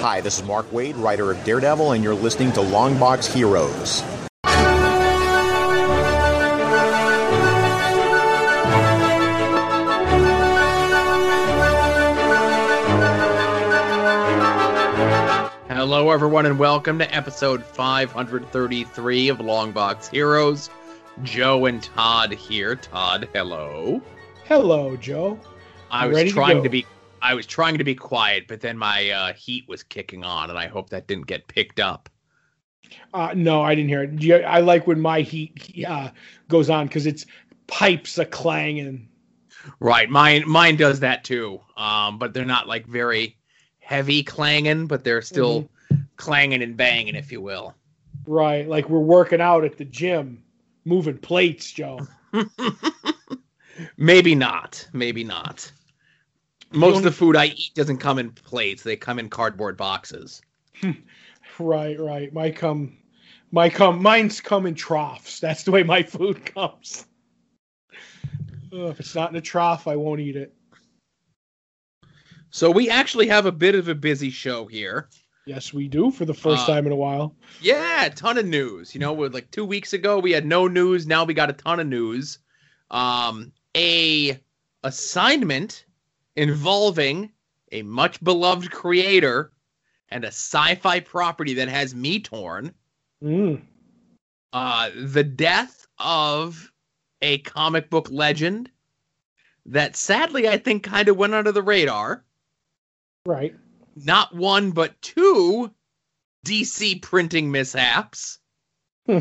Hi, this is Mark Waid, writer of Daredevil, and you're listening to Longbox Heroes. Hello, everyone, and welcome to episode 533 of Longbox Heroes. Joe and Todd here. Todd, hello. Hello, Joe. I I'm was ready to trying to, be I was trying to be quiet, but then my uh, heat was kicking on, and I hope that didn't get picked up. Uh, no, I didn't hear it. Yeah, I like when my heat uh, goes on because it's pipes a clanging. Right, mine mine does that too. Um, but they're not like very heavy clanging, but they're still Mm-hmm. clanging and banging, if you will. Right, like we're working out at the gym, moving plates, Joe. Maybe not. Maybe not. Most of the food I eat doesn't come in plates; they come in cardboard boxes. Right, right. My come, my come, mine's come in troughs. That's the way my food comes. Uh, if it's not in a trough, I won't eat it. So we actually have a bit of a busy show here. Yes, we do for the first Uh, time in a while. Yeah, a ton of news. You know, with like two weeks ago we had no news. Now we got a ton of news. Um, a assignment involving a much beloved creator and a sci-fi property that has me torn. Mm, Uh, the death of a comic book legend that sadly I think kind of went under the radar. right. Not one but two DC printing mishaps. Hmm.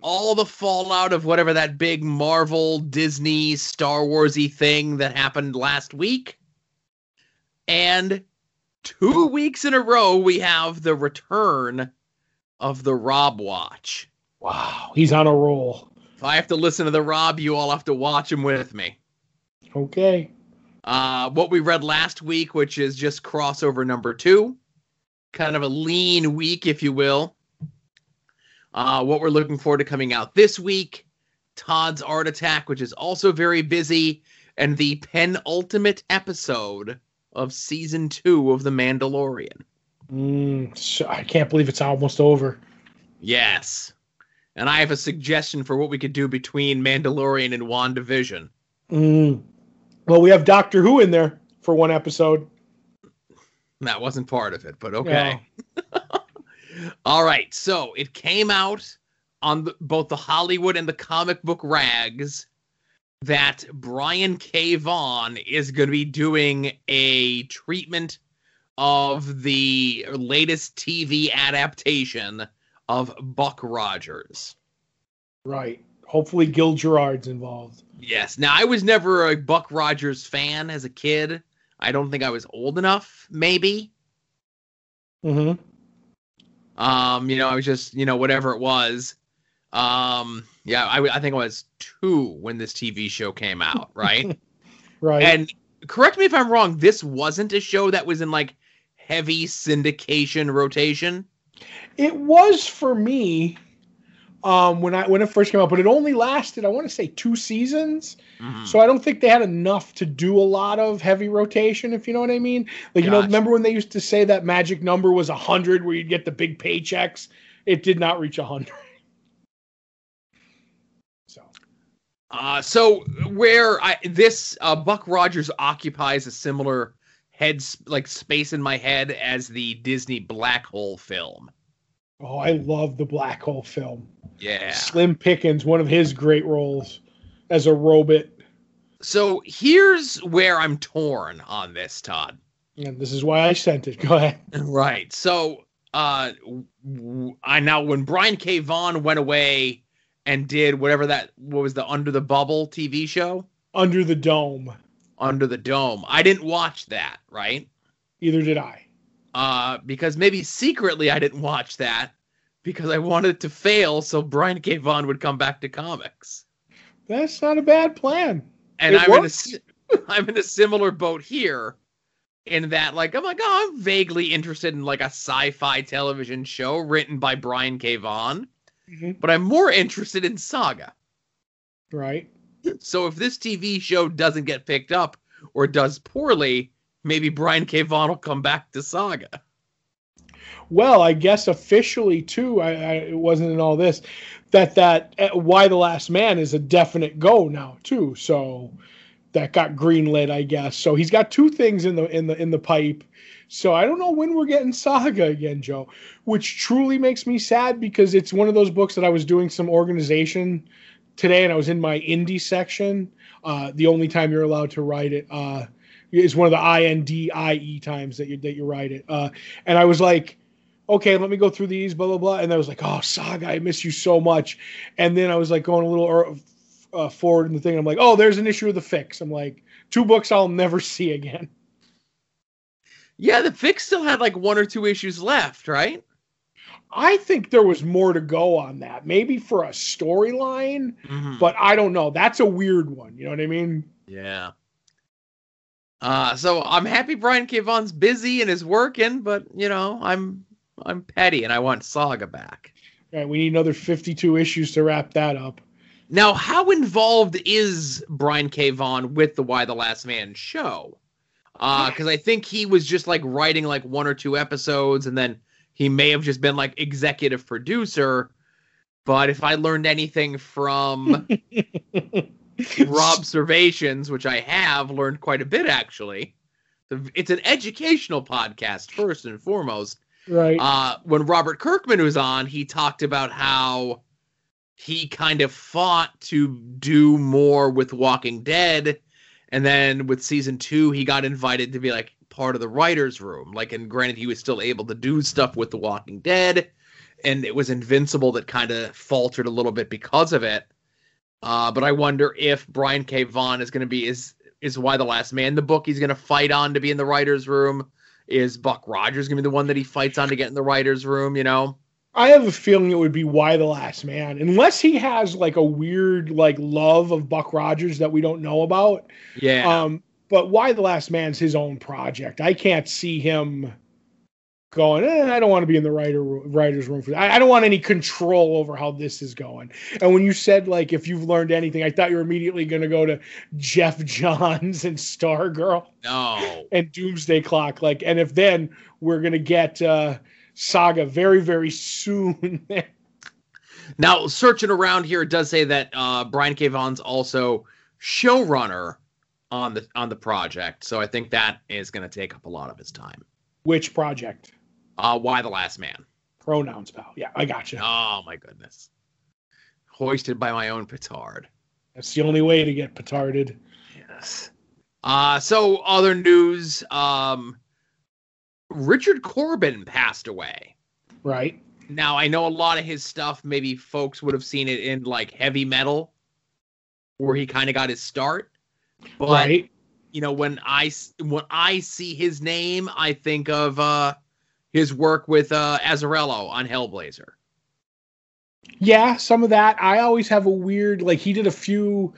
All the fallout of whatever that big Marvel, Disney, Star Warsy thing that happened last week. And two weeks in a row, we have the return of the Rob Watch. Wow, he's on a roll. If I have to listen to the Rob, you all have to watch him with me. Okay. Uh, what we read last week, which is just crossover number two, kind of a lean week, if you will. Uh, what we're looking forward to coming out this week, Todd's Art Attack, which is also very busy, and the penultimate episode of season two of The Mandalorian. Mm, I can't believe it's almost over. Yes. And I have a suggestion for what we could do between Mandalorian and WandaVision. Mm. Well, we have Doctor Who in there for one episode. That wasn't part of it, but okay. All right, so it came out on the, both the Hollywood and the comic book rags that Brian K. Vaughan is going to be doing a treatment of the latest TV adaptation of Buck Rogers. Right. Hopefully, Gil Gerard's involved. Yes. Now, I was never a Buck Rogers fan as a kid. I don't think I was old enough, maybe. Mm-hmm. Um, you know, I was just, you know, whatever it was. Um, yeah, I, I think I was two when this TV show came out, right? Right. and correct me if I'm wrong, this wasn't a show that was in like heavy syndication rotation. it was for me um, when I when it first came out, but it only lasted, I want to say, two seasons. Mhm. So I don't think they had enough to do a lot of heavy rotation, if you know what I mean. Like, you know, remember when they used to say that magic number was 100 where you'd get the big paychecks? It did not reach 100. So, Uh, so where I this uh, Buck Rogers occupies a similar head like space in my head as the Disney Black Hole film. oh, I love the Black Hole film. Yeah. Slim Pickens, one of his great roles as a robot. So here's where I'm torn on this, Todd. And this is why I sent it. Go ahead. Right. So, uh, I now when Brian K. Vaughan went away and did whatever that what was the Under the Bubble TV show, Under the Dome. Under the Dome. I didn't watch that, right? Either did I. Uh, because maybe secretly I didn't watch that because I wanted it to fail so Brian K. Vaughan would come back to comics. That's not a bad plan. And It I'm in a works. I'm in a similar boat here in that like I'm like oh I'm vaguely interested in like a sci-fi television show written by Brian K. Vaughan, Mhm. but I'm more interested in Saga. Right. So if this TV show doesn't get picked up or does poorly, maybe Brian K. Vaughan will come back to Saga. Well, I guess officially too. I, I it wasn't in all this that that uh, Y the Last Man is a definite go now too. So that got greenlit, I guess. So he's got two things in the in the in the pipe. So I don't know when we're getting Saga again, Joe, which truly makes me sad because it's one of those books that I was doing some organization today, and I was in my indie section. Uh, the only time you're allowed to write it uh, is one of the I N D I E times that you that you write it. Uh, and I was like, okay, let me go through these, blah blah blah. And I was like, oh, Saga, I miss you so much. And then I was like going a little uh, forward in the thing. I'm like, oh, there's an issue of the fix. I'm like, two books I'll never see again. Yeah, the fix still had like one or two issues left, right? I think there was more to go on that. Maybe for a storyline, mm-hmm. but I don't know. That's a weird one. You know what I mean? Yeah. Uh, so I'm happy Brian K. Vaughan's busy and is working, but you know, I'm I'm petty and I want Saga back. Right, we need another 52 issues to wrap that up. Now, how involved is Brian K. Vaughan with the Y the Last Man show? Because uh, I think he was just like writing like one or two episodes, and then he may have just been like executive producer. But if I learned anything from observations, which I have learned quite a bit actually, it's an educational podcast first and foremost. Right. Uh, when Robert Kirkman was on, he talked about how he kind of fought to do more with Walking Dead. And then with season two, he got invited to be like part of the writer's room. Like, and granted, he was still able to do stuff with The Walking Dead. And it was Invincible that kind of faltered a little bit because of it. Uh, but I wonder if Brian K. Vaughan is going to be is is Y the Last Man the book he's going to fight on to be in the writers' room. Is Buck Rogers going to be the one that he fights on to get in the writers' room? You know. I have a feeling it would be Y the Last Man, unless he has like a weird like love of Buck Rogers that we don't know about. Yeah. Um, but Y the Last Man's his own project. I can't see him going. Eh, I don't want to be in the writer writers room for that. I, I, don't want any control over how this is going. And when you said like if you've learned anything, I thought you were immediately going to go to Jeff Johns and Stargirl. No. And Doomsday Clock. Like, and if then we're going to get. uh saga very, very soon. now, searching around here, it does say that uh, Brian K. Vaughan's also showrunner on the on the project, so I think that is going to take up a lot of his time. Which project? Uh, Y the Last Man? Pronouns, pal. Yeah, I got you. Oh my goodness! Hoisted by my own petard. That's the only way to get petarded. Yes. Uh, so other news. Um, Richard Corbin passed away. Right. Now I know a lot of his stuff. Maybe folks would have seen it in like heavy metal, where he kind of got his start. But right. you know, when I when I see his name, I think of uh his work with uh Azzarello on Hellblazer. Yeah, some of that. I always have a weird like he did a few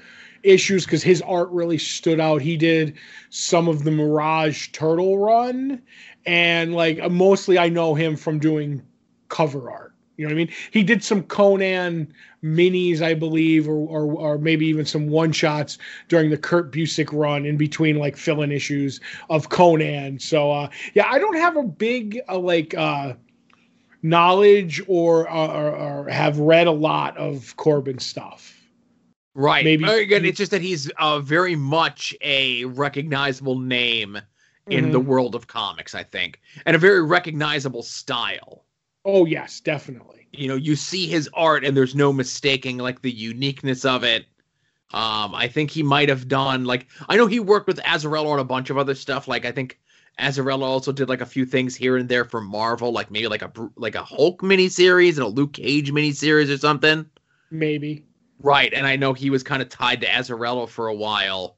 issues because his art really stood out. He did some of the Mirage Turtle run, and like mostly I know him from doing cover art. You know what I mean? He did some Conan minis, I believe, or or, or maybe even some one shots during the Kurt Busiek run in between like fill-in issues of Conan. So uh, yeah, I don't have a big uh, like uh, knowledge or, uh, or, or have read a lot of Corbin stuff. Right. Maybe good. It's just that he's uh, very much a recognizable name in mm-hmm. the world of comics, I think, and a very recognizable style. Oh yes, definitely. You know, you see his art, and there's no mistaking like the uniqueness of it. Um, I think he might have done like I know he worked with Azzarello on a bunch of other stuff. Like I think Azzarello also did like a few things here and there for Marvel, like maybe like a like a Hulk miniseries and a Luke Cage miniseries or something. Maybe. Right, and I know he was kind of tied to Azzarello for a while.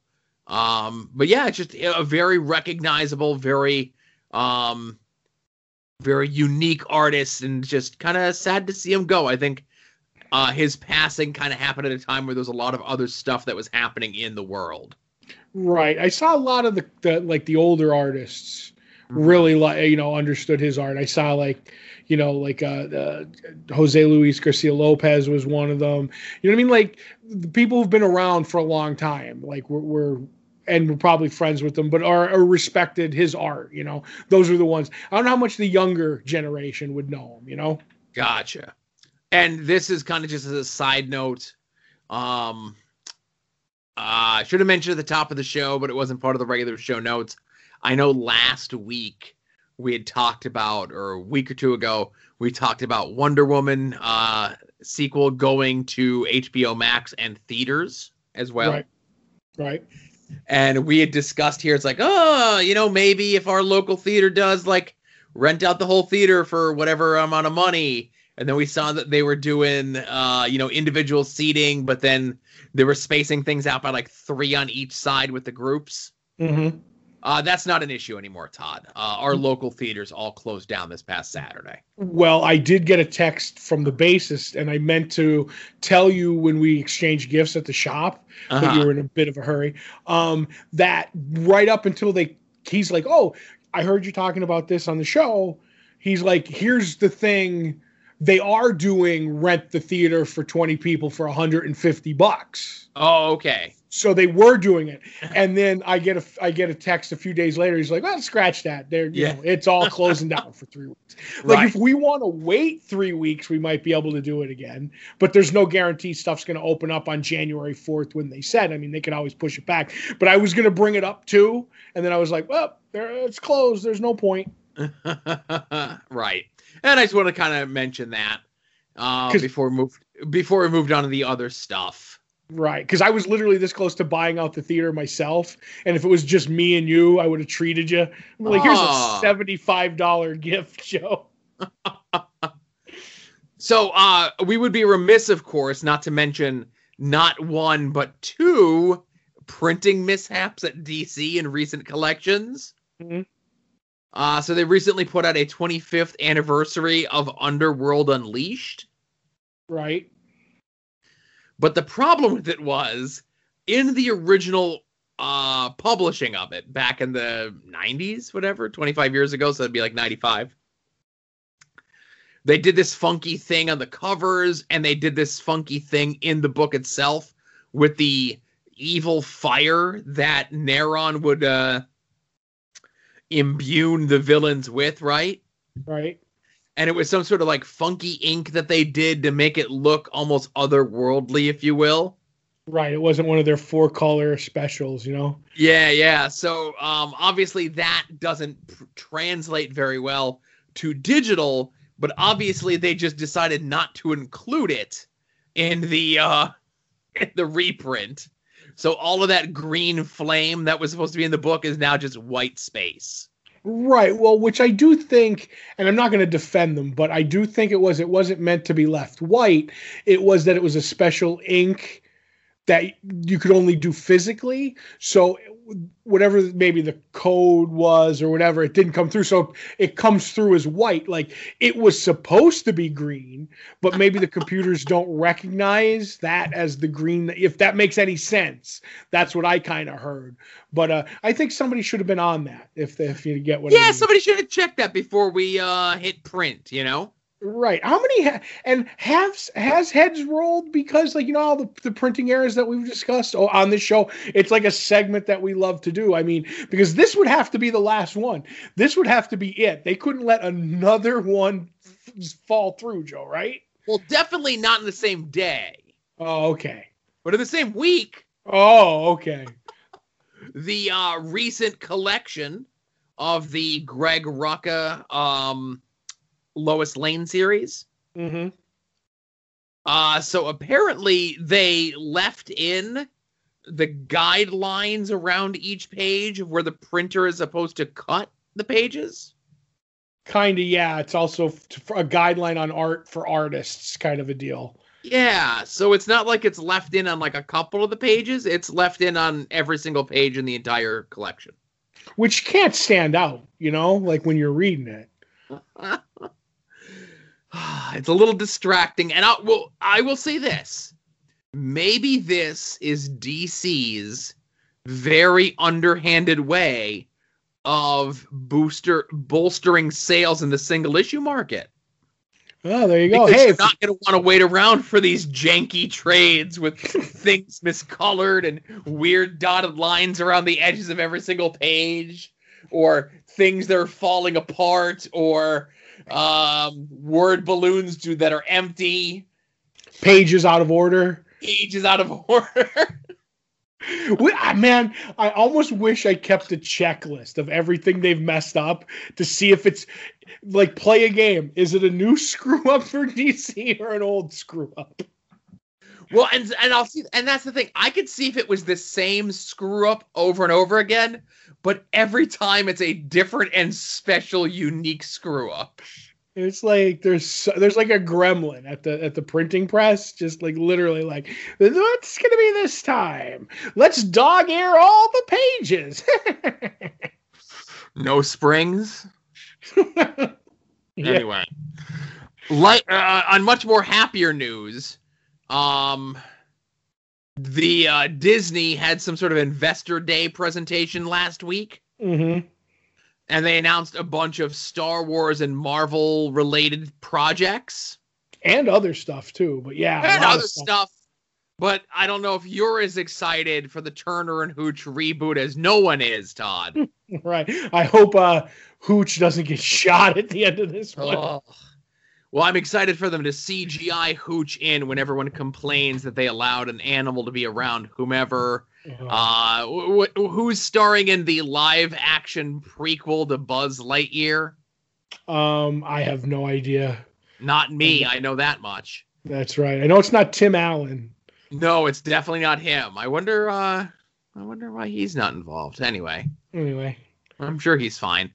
Um, but yeah, it's just a very recognizable, very um very unique artist and just kind of sad to see him go. I think uh his passing kind of happened at a time where there's a lot of other stuff that was happening in the world. Right. I saw a lot of the, the like the older artists mm-hmm. really like you know understood his art. I saw like you know like uh, uh, Jose Luis Garcia Lopez was one of them. You know what I mean? Like the people who've been around for a long time. Like we're, we're and were probably friends with them, but are, are respected his art. You know, those are the ones. I don't know how much the younger generation would know him. You know. Gotcha. And this is kind of just as a side note. Um, uh, I should have mentioned at the top of the show, but it wasn't part of the regular show notes. I know last week we had talked about, or a week or two ago, we talked about Wonder Woman uh, sequel going to HBO Max and theaters as well. Right. Right. And we had discussed here, it's like, oh, you know, maybe if our local theater does like rent out the whole theater for whatever amount of money. And then we saw that they were doing, uh, you know, individual seating, but then they were spacing things out by like three on each side with the groups. Mm-hmm. Uh, that's not an issue anymore, Todd. Uh, our local theaters all closed down this past Saturday. Well, I did get a text from the bassist, and I meant to tell you when we exchanged gifts at the shop, uh-huh. but you were in a bit of a hurry. Um, that right up until they, he's like, "Oh, I heard you talking about this on the show." He's like, "Here's the thing." They are doing rent the theater for 20 people for 150 bucks. Oh, okay. So they were doing it. And then i get a i get a text a few days later. He's like well scratch that. There you yeah. know it's all closing down for three weeks. Like right. if we want to wait three weeks we might be able to do it again. But there's no guarantee stuff's going to open up on january 4th when they said. I mean they could always push it back. But i was going to bring it up too. And then i was like well there it's closed. There's no point. Right and i just want to kind of mention that uh, before we moved before we moved on to the other stuff Right, because I was literally this close to buying out the theater myself, and if it was just me and you, I would have treated you. I'm like, here's a seventy-five dollar gift, Joe. so, uh, we would be remiss, of course, not to mention not one but two printing mishaps at DC in recent collections. Mm-hmm. Uh, so they recently put out a 25th anniversary of Underworld Unleashed. Right. But the problem with it was in the original uh publishing of it back in the 90s, whatever, 25 years ago, so it'd be like 95. They did this funky thing on the covers and they did this funky thing in the book itself with the evil fire that Neron would uh imbue the villains with, right? Right and it was some sort of like funky ink that they did to make it look almost otherworldly, if you will. Right. It wasn't one of their four color specials, you know? Yeah, yeah. So um, obviously that doesn't pr- translate very well to digital, but obviously they just decided not to include it in the uh, in the reprint. So all of that green flame that was supposed to be in the book is now just white space. Right. Well, which I do think, and I'm not going to defend them, but I do think it was. It wasn't meant to be left white. It was that it was a special ink that you could only do physically. So whatever maybe the code was or whatever, it didn't come through. So it comes through as white. Like it was supposed to be green, but maybe the computers don't recognize that as the green. If that makes any sense, that's what I kind of heard. But uh, I think somebody should have been on that if if you get what. Yeah, I mean. somebody should have checked that before we uh, hit print. You know. Right. How many ha- and has has heads rolled because like you know all the, the printing errors that we've discussed on this show. It's like a segment that we love to do. I mean, because this would have to be the last one. This would have to be it. They couldn't let another one f- fall through, Joe. Right? Well, definitely not in the same day. Oh, okay. But in the same week. Oh, okay. The uh, recent collection of the Greg Rucka um Lois Lane series. Mm-hmm. Uh, so apparently they left in the guidelines around each page of where the printer is supposed to cut the pages. Kind of, yeah. It's also a guideline on art for artists, kind of a deal. Yeah, so it's not like it's left in on like a couple of the pages. It's left in on every single page in the entire collection. Which can't stand out, you know, like when you're reading it. it's a little distracting, and I will I will say this: maybe this is DC's very underhanded way of booster bolstering sales in the single issue market. Oh, there you go. Because hey, you're if- not going to want to wait around for these janky trades with things miscolored and weird dotted lines around the edges of every single page, or things that are falling apart, or um, word balloons do that are empty, pages out of order. pages out of order. We- Man, I almost wish I kept a checklist of everything they've messed up to see if it's like play a game. Is it a new screw up for DC or an old screw up? well, and and I'll see, and that's the thing. I could see if it was the same screw up over and over again, but every time it's a different and special, unique screw up. It's like there's there's like a gremlin at the at the printing press, just like literally like what's gonna be this time? Let's dog ear all the pages. No springs. Anyway, like uh, on much more happier news, um, the uh, Disney had some sort of investor day presentation last week, hmm and they announced a bunch of Star Wars and Marvel related projects And other stuff too, but yeah, and other stuff. But I don't know if you're as excited for the Turner and Hooch reboot as no one is, Todd. Right. I hope uh Hooch doesn't get shot at the end of this one. Ugh. Well, I'm excited for them to CGI Hooch in when everyone complains that they allowed an animal to be around whomever. Uh, wh- wh- who's starring in the live action prequel to Buzz Lightyear? Um, I have no idea. Not me. I know that much. That's right. I know it's not Tim Allen. No, it's definitely not him. I wonder. Uh, I wonder why he's not involved. Anyway, Anyway, I'm sure he's fine.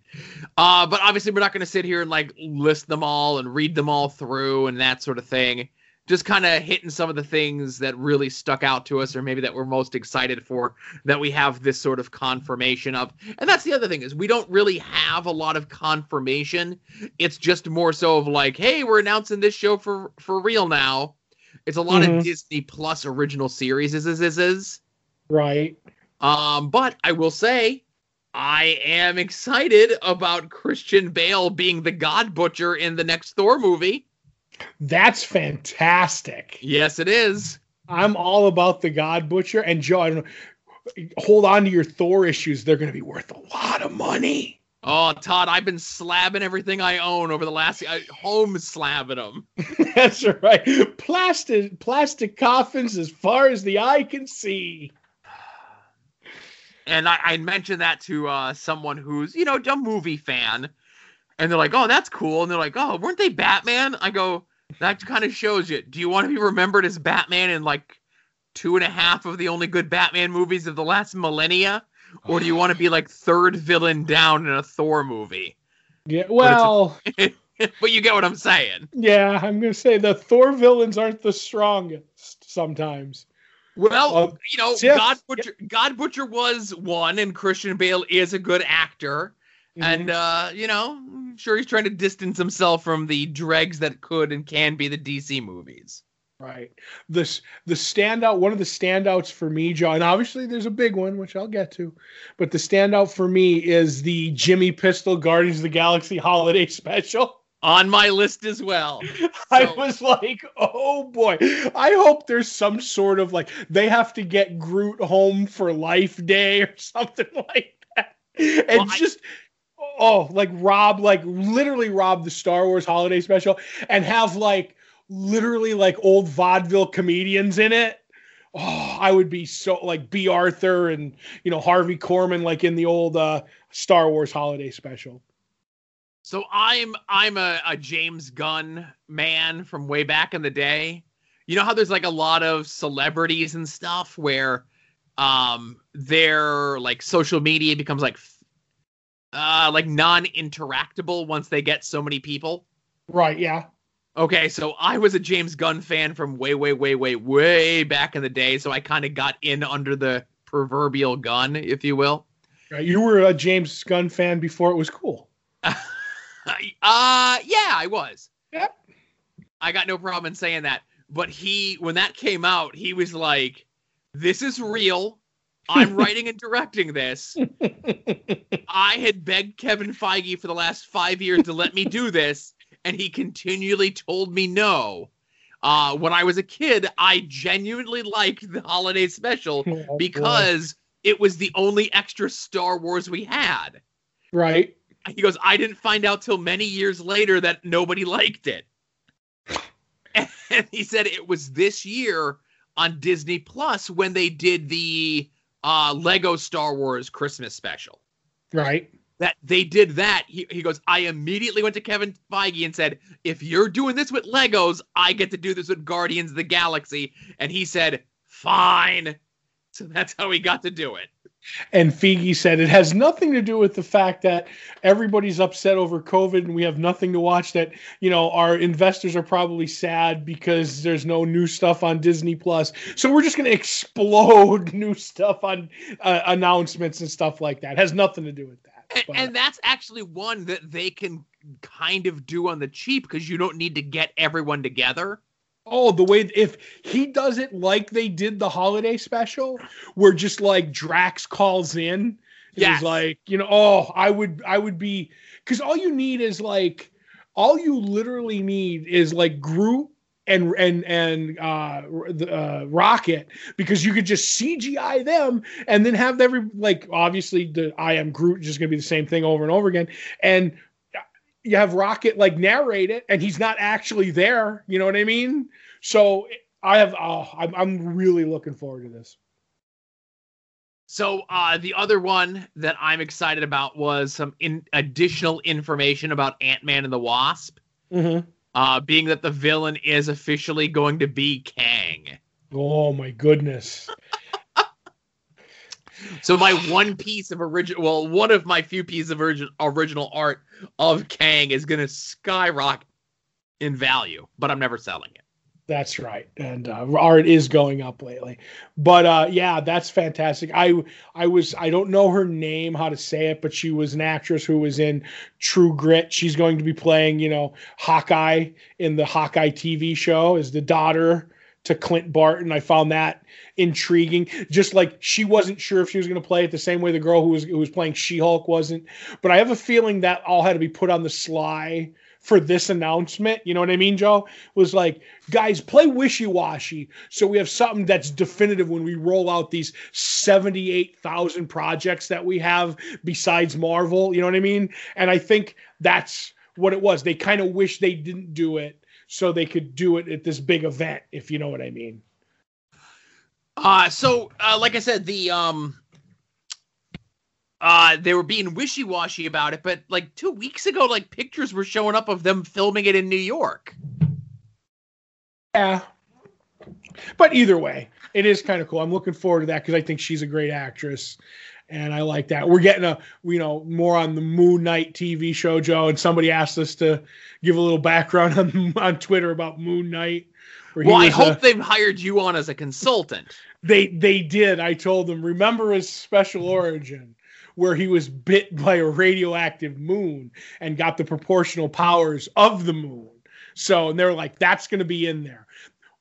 Uh, but obviously, we're not going to sit here and like list them all and read them all through and that sort of thing. Just kind of hitting some of the things that really stuck out to us, or maybe that we're most excited for that we have this sort of confirmation of. And that's the other thing is we don't really have a lot of confirmation. It's just more so of like, hey, we're announcing this show for for real now. It's a lot Mhm. of Disney Plus original series. Is is is is. right. Um, but I will say, I am excited about Christian Bale being the God Butcher in the next Thor movie. That's fantastic. Yes, it is. I'm all about the God Butcher and Joe. I don't know. Hold on to your Thor issues. They're going to be worth a lot of money. Oh, Todd, I've been slabbing everything I own over the last I, home slabbing them. That's right. Plastic plastic coffins as far as the eye can see. And I, I mentioned that to uh, someone who's, you know, a movie fan. And they're like, oh, that's cool. And they're like, oh, weren't they Batman? I go, that kind of shows you. Do you want to be remembered as Batman in like two and a half of the only good Batman movies of the last millennia? Or do you want to be like third villain down in a Thor movie? Yeah. Well, but you get what I'm saying. yeah, I'm going to say the Thor villains aren't the strongest sometimes. Well, Uh, you know, yeah. God Butcher, God Butcher was one, and Christian Bale is a good actor. And uh, you know, I'm sure he's trying to distance himself from the dregs that could and can be the DC movies. Right. This the standout one of the standouts for me, John. and obviously there's a big one which I'll get to, but the standout for me is the Jimmy Pistol Guardians of the Galaxy holiday special. On my list as well. I was like, oh boy. I hope there's some sort of like they have to get Groot home for life day or something like that. And Well, I- just oh, like rob like literally rob the Star Wars holiday special and have like literally like old vaudeville comedians in it. Oh, I would be so like Bea Arthur and you know Harvey Korman like in the old uh Star Wars holiday special. So I'm I'm a, a James Gunn man from way back in the day. You know how there's like a lot of celebrities and stuff where um their like social media becomes like uh like non-interactable once they get so many people. Right, yeah. Okay, so I was a James Gunn fan from way, way, way, way, way back in the day. So I kind of got in under the proverbial gun, if you will. You were a James Gunn fan before it was cool. Uh yeah, I was. Yep. I got no problem in saying that. But he when that came out, he was like, This is real. I'm writing and directing this. I had begged Kevin Feige for the last five years to let me do this, and he continually told me no. Uh, when I was a kid, I genuinely liked the holiday special Oh, because it was the only extra Star Wars we had. right. He goes, I didn't find out till many years later that nobody liked it. And he said it was this year on Disney Plus when they did the uh, Lego Star Wars Christmas special. Right. That they did that. He, he goes, I immediately went to Kevin Feige and said, if you're doing this with Legos, I get to do this with Guardians of the Galaxy. And he said, fine. So that's how he got to do it. And Feige said it has nothing to do with the fact that everybody's upset over COVID and we have nothing to watch. That you know our investors are probably sad because there's no new stuff on Disney Plus. So we're just going to explode new stuff on uh, announcements and stuff like that. It has nothing to do with that. And, and that's actually one that they can kind of do on the cheap because you don't need to get everyone together. Oh, the way if he does it like they did the holiday special, where just like Drax calls in, and Yes. like, you know, oh, I would, I would be, because all you need is like, all you literally need is like Groot and and and uh, the, uh, Rocket, because you could just CGI them and then have every like, obviously the I am Groot just gonna be the same thing over and over again, and you have Rocket like narrate it, and he's not actually there. You know what I mean? So I have. Oh, I'm I'm really looking forward to this. So uh, the other one that I'm excited about was some in- additional information about Ant Man and the Wasp, Mm-hmm. uh, being that the villain is officially going to be Kang. Oh my goodness! So my one piece of original, well, one of my few pieces of origi- original art of Kang is going to skyrocket in value, but I'm never selling it. That's right, and uh, art is going up lately. But uh, yeah, that's fantastic. I I was I don't know her name, how to say it, but she was an actress who was in True Grit. She's going to be playing, you know, Hawkeye in the Hawkeye TV show as the daughter to Clint Barton. I found that intriguing. Just like she wasn't sure if she was going to play it the same way the girl who was who was playing She Hulk wasn't. But I have a feeling that all had to be put on the sly for this announcement. You know what I mean, Joe? Was like, guys, play wishy washy so we have something that's definitive when we roll out these 78,000 projects that we have besides Marvel. You know what I mean? And I think that's what it was. They kind of wish they didn't do it so they could do it at this big event, if you know what I mean. Uh, so, uh, like I said, the um, uh, they were being wishy-washy about it, but like two weeks ago, like pictures were showing up of them filming it in New York. Yeah. But either way, it is kind of cool. I'm looking forward to that because I think she's a great actress. And I like that. We're getting a, you know, more on the Moon Knight TV show, Joe. And somebody asked us to give a little background on, on Twitter about Moon Knight. Well, I hope uh, they've hired you on as a consultant. they they did. I told them, remember his special origin, where he was bit by a radioactive moon and got the proportional powers of the moon. So, and they're like, that's going to be in there,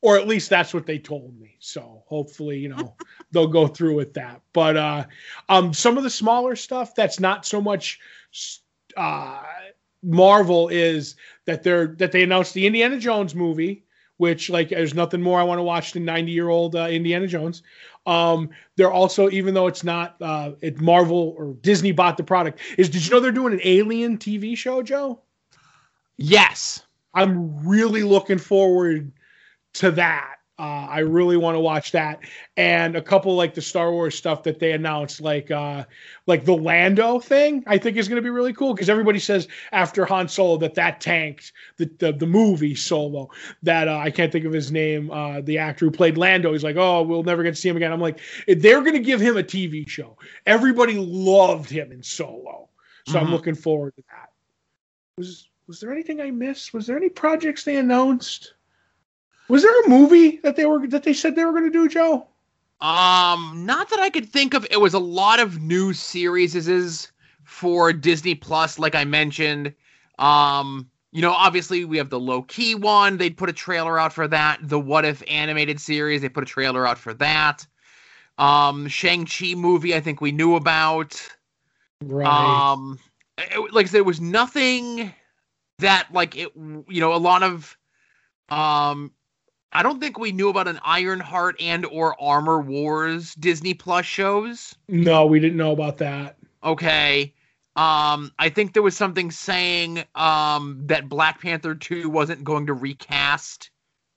or at least that's what they told me. So, hopefully, you know, they'll go through with that. But uh, um, some of the smaller stuff that's not so much uh, Marvel is that they're that they announced the Indiana Jones movie which like there's nothing more I want to watch than 90 year old uh, Indiana Jones. Um, they're also, even though it's not uh, it Marvel or Disney bought the product, is did you know they're doing an Alien TV show, Joe? Yes. I'm really looking forward to that. Uh, I really want to watch that, and a couple like the Star Wars stuff that they announced, like uh, like the Lando thing. I think is going to be really cool because everybody says after Han Solo that that tanked the the, the movie Solo. That uh, I can't think of his name. Uh, the actor who played Lando. He's like, oh, we'll never get to see him again. I'm like, they're going to give him a TV show. Everybody loved him in Solo, so I'm Mhm. looking forward to that. Was was there anything I missed? Was there any projects they announced? Was there a movie that they were that they said they were going to do, Joe? Um, not that I could think of. It was a lot of new series for Disney Plus, like I mentioned. Um, you know, obviously we have the Loki one. They put a trailer out for that. The What If animated series, they put a trailer out for that. Um, Shang Chi movie, I think we knew about. Right. Um, it- like I said, it was nothing that like it you know a lot of um I don't think we knew about an Ironheart and or Armor Wars Disney Plus shows. No, we didn't know about that. Okay. Um, I think there was something saying um, that Black Panther 2 wasn't going to recast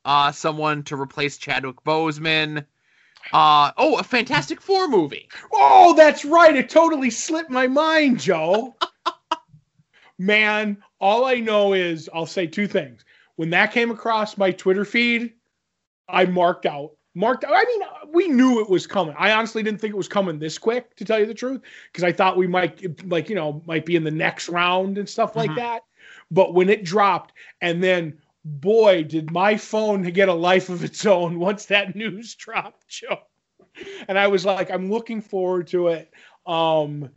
uh, someone to replace Chadwick Boseman. Uh, oh, a Fantastic Four movie. Oh, that's right. It totally slipped my mind, Joe. Man, all I know is I'll say two things. When that came across my Twitter feed, I marked out. Marked. I mean, we knew it was coming. I honestly didn't think it was coming this quick, to tell you the truth, because I thought we might, like, you know, might be in the next round and stuff like Mhm. that. But when it dropped, and then, boy, did my phone get a life of its own once that news dropped, Joe. And I was like, I'm looking forward to it. Um,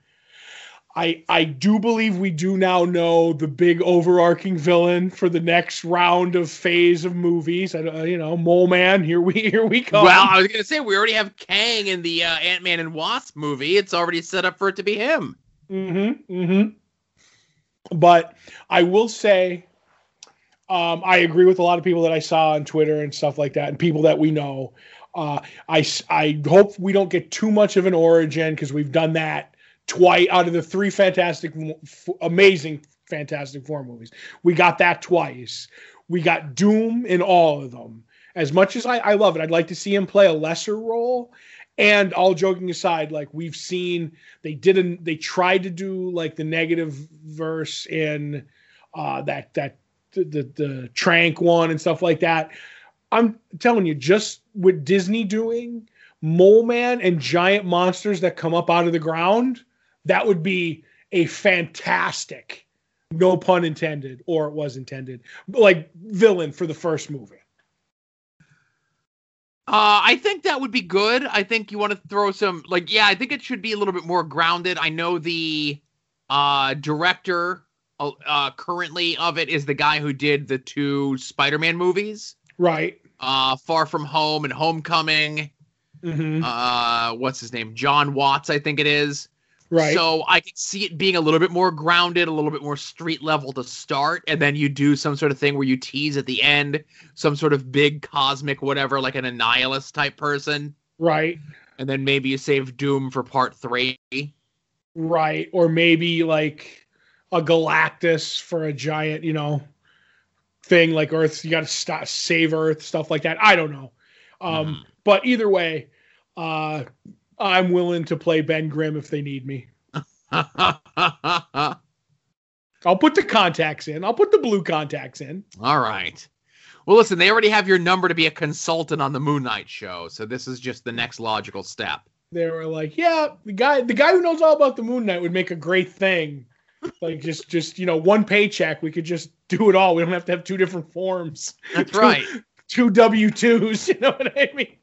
I I do believe we do now know the big overarching villain for the next round of phase of movies. I, don't- you know, Mole Man. Here we here we come. Well, I was gonna say we already have Kang in the uh, Ant Man and Wasp movie. It's already set up for it to be him. Mm-hmm. Mm-hmm. But I will say, um, I agree with a lot of people that I saw on Twitter and stuff like that, and people that we know. Uh, I I hope we don't get too much of an origin because we've done that twice out of the three fantastic, f- amazing Fantastic Four movies. We got that twice. We got Doom in all of them. As much as I, I love it, I'd like to see him play a lesser role. And all joking aside, like we've seen, they didn't. They tried to do like the negative verse in uh, that that the, the the Trank one and stuff like that. I'm telling you, just with Disney doing Mole Man and giant monsters that come up out of the ground, that would be a fantastic, no pun intended, or it was intended, like villain for the first movie. Uh, I think that would be good. I think you want to throw some like yeah, I think it should be a little bit more grounded. I know the uh director uh, uh currently of it is the guy who did the two Spider-Man movies, Right. uh Far From Home and Homecoming. hmm Uh what's his name? John Watts, I think it is. Right. So I could see it being a little bit more grounded, a little bit more street level to start, and then you do some sort of thing where you tease at the end some sort of big cosmic whatever, like an Annihilus type person, right. and then maybe you save Doom for part three. Right. Or maybe like a Galactus for a giant, you know, thing like Earth. You got to stop, save Earth, stuff like that. I don't know. Um, Mhm. But either way, uh, I'm willing to play Ben Grimm if they need me. I'll put the contacts in. I'll put the blue contacts in. All right. Well, listen, they already have your number to be a consultant on the Moon Knight show, so this is just the next logical step. They were like, "Yeah, the guy, the guy who knows all about the Moon Knight would make a great thing. Like just, just you know, one paycheck. We could just do it all. We don't have to have two different forms. That's Two- right. two W twos. You know what I mean?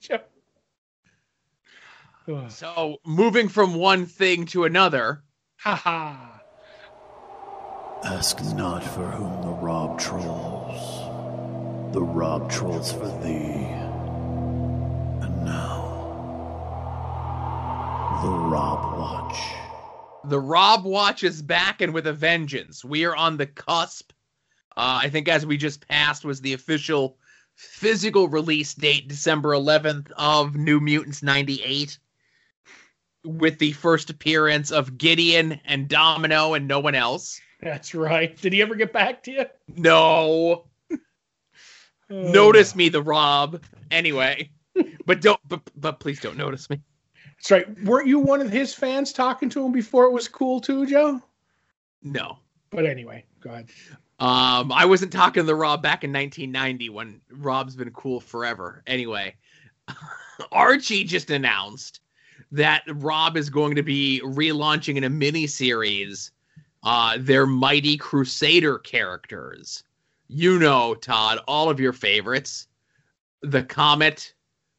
Ugh. So, moving from one thing to another, Ha ha. Ask not for whom the rob trolls. The rob trolls for thee. And now, the Rob Watch. the Rob Watch is back and with a vengeance. We are on the cusp. Uh, I think as we just passed was the official physical release date, December 11th of New Mutants 98, with the first appearance of Gideon and Domino and no one else. That's right. Did he ever get back to you? No, Oh. notice me, the Rob. Anyway, but don't, but, but please don't notice me. That's right. Weren't you one of his fans talking to him before it was cool too, Joe? No. But anyway, go ahead. Um, I wasn't talking to the Rob back in 1990 when Rob's been cool forever. Anyway, Archie just announced that Rob is going to be relaunching in a mini series uh, their Mighty Crusader characters. You know, Todd, all of your favorites: the Comet,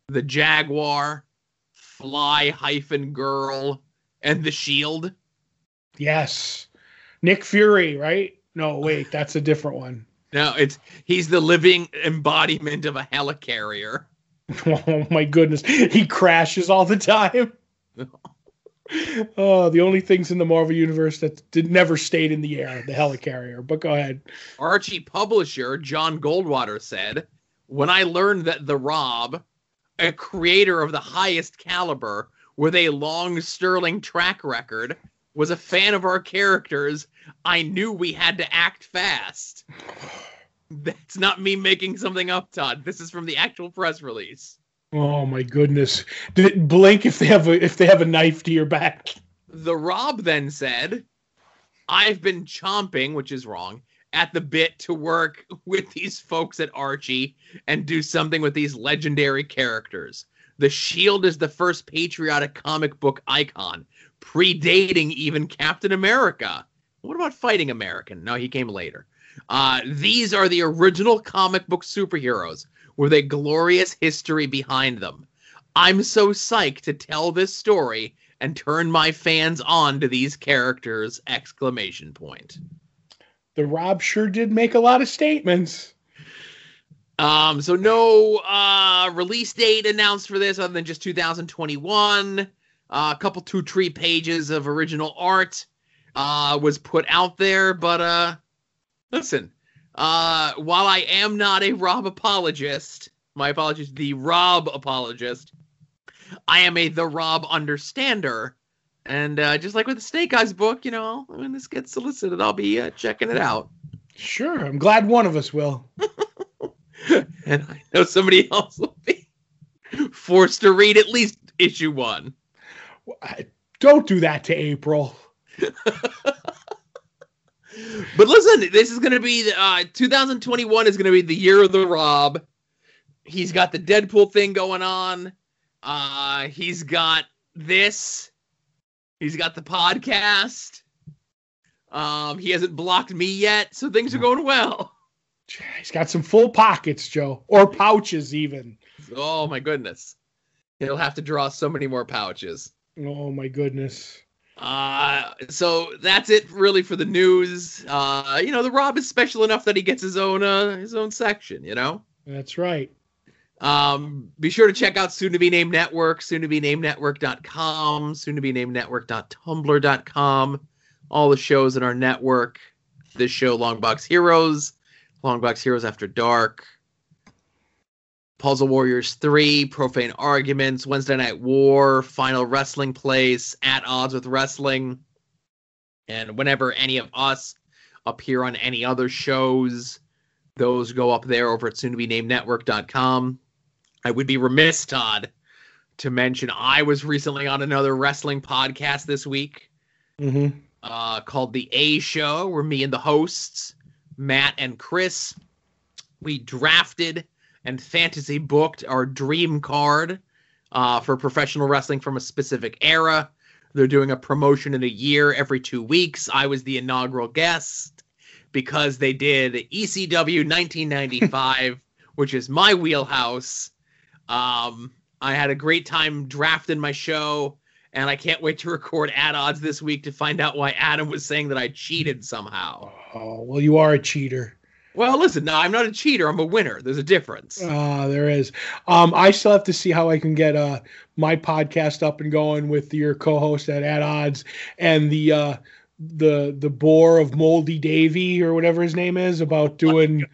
the Jaguar, Fly hyphen Girl, and the Shield. Yes. Nick Fury, right? No, wait, that's a different one. No, it's he's the living embodiment of a helicarrier. Oh my goodness. He crashes all the time. oh, the only things in the Marvel universe that did never stayed in the air, the helicarrier. But go ahead. Archie publisher John Goldwater said, "When I learned that the Rob, a creator of the highest caliber with a long sterling track record, was a fan of our characters, I knew we had to act fast." That's not me making something up, Todd. This is from the actual press release. Oh my goodness! Did it blink if they have a if they have a knife to your back? The Rob then said, I've been chomping, which is wrong, at the bit to work with these folks at Archie and do something with these legendary characters. The Shield is the first patriotic comic book icon, predating even Captain America. What about Fighting American? No, he came later. Uh, these are the original comic book superheroes with a glorious history behind them. I'm so psyched to tell this story and turn my fans on to these characters! Exclamation point. The Rob sure did make a lot of statements. Um, so no uh release date announced for this other than just 2021. Uh, a couple two tree pages of original art uh was put out there, but uh listen, uh while I am not a Rob apologist, my apologies, the Rob apologist, I am a the Rob understander. And uh, just like with the Snake Eyes book, you know, when this gets solicited, I'll be uh, checking it out. Sure, I'm glad one of us will. and I know somebody else will be forced to read at least issue one. Don't do that to April. but listen, this is going to be uh, 2021 is going to be the year of the Rob. He's got the Deadpool thing going on. Uh, he's got this. He's got the podcast. Um, he hasn't blocked me yet, so things are going well. He's got some full pockets, Joe, or pouches even. Oh my goodness. He'll have to draw so many more pouches. Oh my goodness. Uh, so that's it really for the news. Uh, you know, the Rob is special enough that he gets his own uh his own section, you know? That's right. Um, be sure to check out soon to be named network, soon to be named network.com, soon to be named network.tumblr.com, all the shows in our network. This show, Longbox Heroes, Longbox Heroes After Dark, Puzzle Warriors 3, Profane Arguments, Wednesday Night War, Final Wrestling Place, At Odds with Wrestling. And whenever any of us appear on any other shows, those go up there over at soon to be named network.com. I would be remiss, Todd, to mention I was recently on another wrestling podcast this week Mm-hmm. uh, called The A Show, where me and the hosts, Matt and Chris, we drafted and fantasy booked our dream card uh, for professional wrestling from a specific era. They're doing a promotion in a year every two weeks. I was the inaugural guest because they did ECW 1995, which is my wheelhouse. Um, I had a great time drafting my show, and I can't wait to record at odds this week to find out why Adam was saying that I cheated somehow. Oh well, you are a cheater. Well, listen, no, I'm not a cheater. I'm a winner. There's a difference. Ah, there is. Um, I still have to see how I can get uh my podcast up and going with your co-host at At Odds and the uh the the bore of Moldy Davy or whatever his name is about doing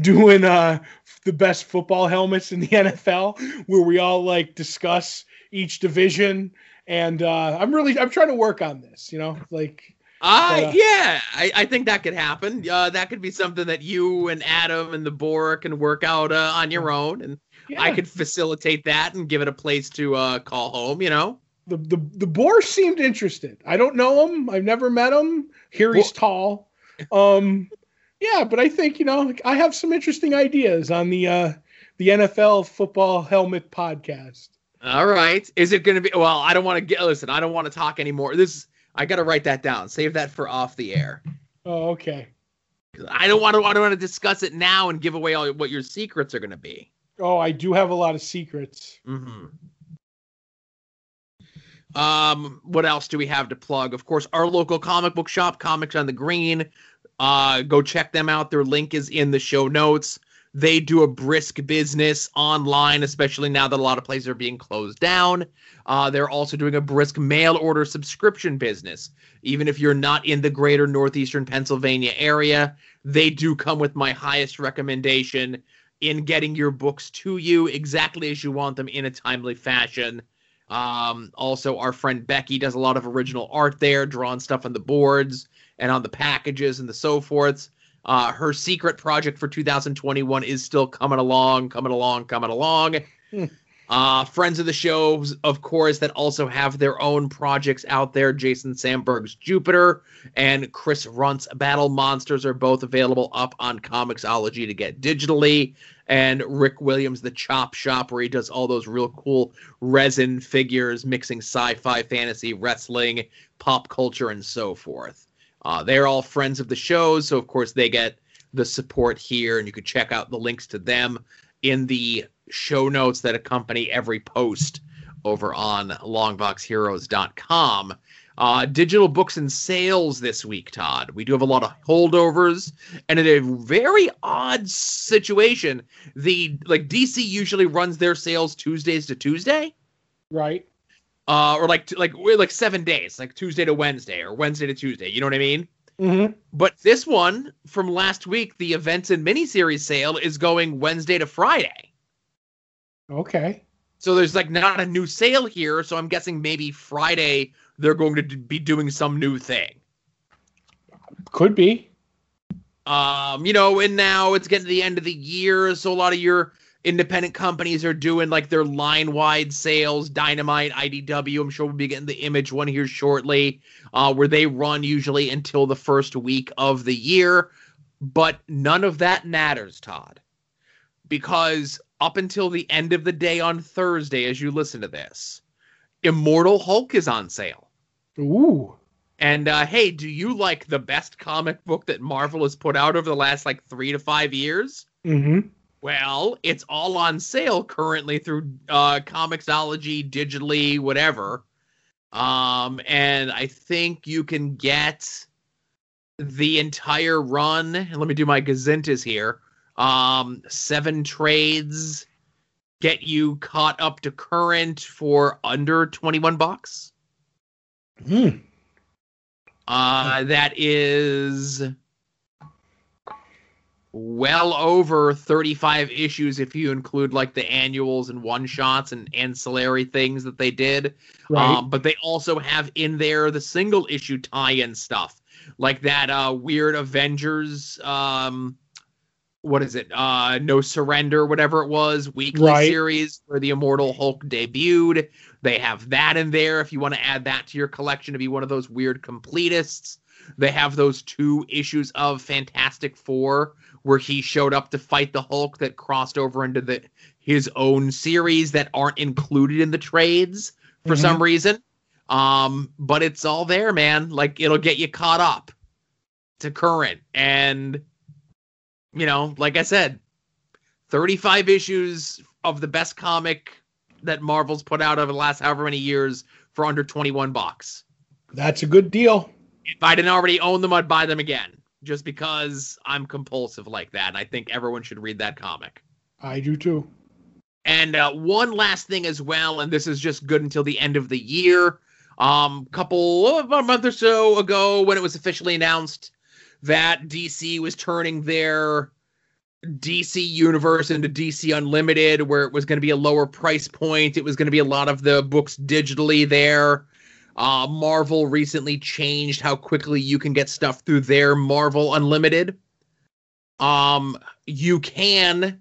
doing uh the best football helmets in the NFL where we all like discuss each division and uh I'm really I'm trying to work on this, you know, like Uh, uh, yeah, I, I think that could happen. Uh, that could be something that you and Adam and the Bora can work out uh, on your own, and yeah. I could facilitate that and give it a place to uh, call home. You know, the the the boar seemed interested. I don't know him. I've never met him. Here he's tall. Um, yeah, but I think you know I have some interesting ideas on the uh, the NFL football helmet podcast. all right. Is it going to be? Well, I don't want to get. Listen, I don't want to talk anymore. This I got to write that down. Save that for off the air. Oh, okay. I don't want to. I don't want to discuss it now and give away all what your secrets are going to be. Oh, I do have a lot of secrets. Mm-hmm. Um, what else do we have to plug? Of course, our local comic book shop, Comics on the Green. Uh, go check them out. Their link is in the show notes. They do a brisk business online, especially now that a lot of places are being closed down. Uh, they're also doing a brisk mail order subscription business. Even if you're not in the greater northeastern Pennsylvania area, they do come with my highest recommendation in getting your books to you exactly as you want them in a timely fashion. Um, also, our friend Becky does a lot of original art there, drawing stuff on the boards and on the packages and the so forths. Uh, her secret project for 2021 is still coming along, coming along, coming along. Hmm. Uh, friends of the show, of course, that also have their own projects out there. Jason Sandberg's Jupiter and Chris Runt's Battle Monsters are both available up on Comixology to get digitally. And Rick Williams, the Chop Shop, where he does all those real cool resin figures, mixing sci fi, fantasy, wrestling, pop culture, and so forth. Uh, they're all friends of the show, so of course they get the support here, and you can check out the links to them in the show notes that accompany every post over on longboxheroes.com. Uh, digital books and sales this week, Todd. We do have a lot of holdovers, and in a very odd situation, the like DC usually runs their sales Tuesdays to Tuesday, Right. Uh, or like like like seven days, like Tuesday to Wednesday or Wednesday to Tuesday. You know what I mean? Mm-hmm. But this one from last week, the events and miniseries sale is going Wednesday to Friday. Okay. So there's like not a new sale here. So I'm guessing maybe Friday they're going to d- be doing some new thing. Could be. Um, you know, and now it's getting to the end of the year, so a lot of your independent companies are doing like their line wide sales. Dynamite, IDW, I'm sure we'll be getting the image one here shortly, uh, where they run usually until the first week of the year. But none of that matters, Todd, because up until the end of the day on Thursday, as you listen to this, Immortal Hulk is on sale. Ooh. And uh, hey, do you like the best comic book that Marvel has put out over the last like three to five years? Mm-hmm. Well, it's all on sale currently through uh, Comixology, digitally, whatever. Um, and I think you can get the entire run. And let me do my gazintas here. Um, seven trades get you caught up to current for under 21 bucks. Hmm. Uh, that is well over 35 issues if you include like the annuals and one shots and ancillary things that they did. Right. Um, but they also have in there the single issue tie-in stuff, like that uh, weird Avengers. Um, what is it? Uh, No Surrender, whatever it was, weekly Right. series where the Immortal Hulk debuted. They have that in there if you want to add that to your collection to be one of those weird completists. They have those two issues of Fantastic Four where he showed up to fight the Hulk that crossed over into the his own series that aren't included in the trades for Mhm. some reason. Um, but it's all there, man. Like it'll get you caught up to current and you know, like I said, 35 issues of the best comic that Marvel's put out over the last however many years for under 21 bucks. That's a good deal. If I didn't already own them, I'd buy them again just because I'm compulsive like that. And I think everyone should read that comic. I do too. And uh, one last thing as well, and this is just good until the end of the year. Um, couple about a month or so ago, when it was officially announced that DC was turning their DC universe into DC Unlimited, where it was going to be a lower price point. It was going to be a lot of the books digitally there. Uh, Marvel recently changed how quickly you can get stuff through their Marvel Unlimited. Um, you can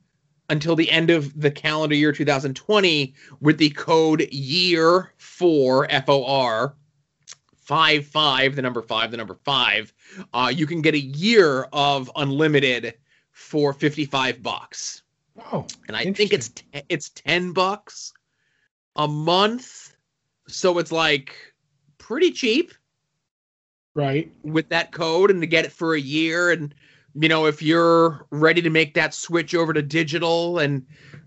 until the end of the calendar year 2020 with the code year 4 FOR five five the number 5 the number 5 uh, you can get a year of unlimited for 55 bucks. Oh, and I think it's te- it's 10 bucks a month. So it's like pretty cheap right. with that code and to get it for a year and you know if you're ready to make that switch over to digital and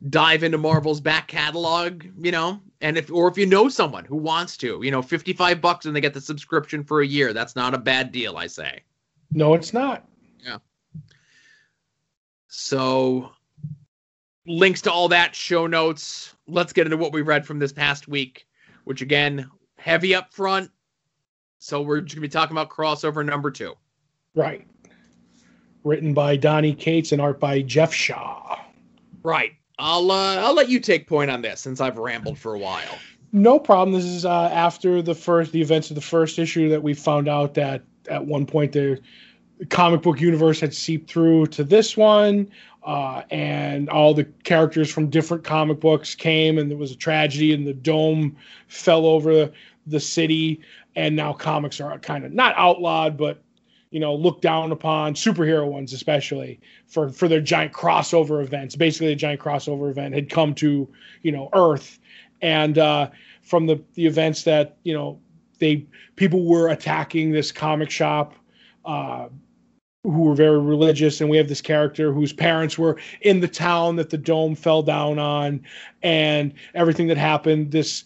dive into marvel's back catalog you know and if or if you know someone who wants to you know 55 bucks and they get the subscription for a year that's not a bad deal i say No, it's not. Yeah. So links to all that, show notes. Let's get into what we read from this past week, which again, heavy up front. So we're just gonna be talking about crossover number two. Right. Written by Donny Cates and art by Geoff Shaw. Right. I'll uh, I'll let you take point on this since I've rambled for a while. No problem. This is uh, after the first the events of the first issue that we found out that at one point the comic book universe had seeped through to this one, uh, and all the characters from different comic books came, and there was a tragedy, and the dome fell over the city, and now comics are kind of not outlawed, but you know looked down upon superhero ones especially for for their giant crossover events. Basically a giant crossover event had come to you know earth. And uh, from the the events that you know they people were attacking this comic shop uh, who were very religious. And we have this character whose parents were in the town that the dome fell down on. And everything that happened this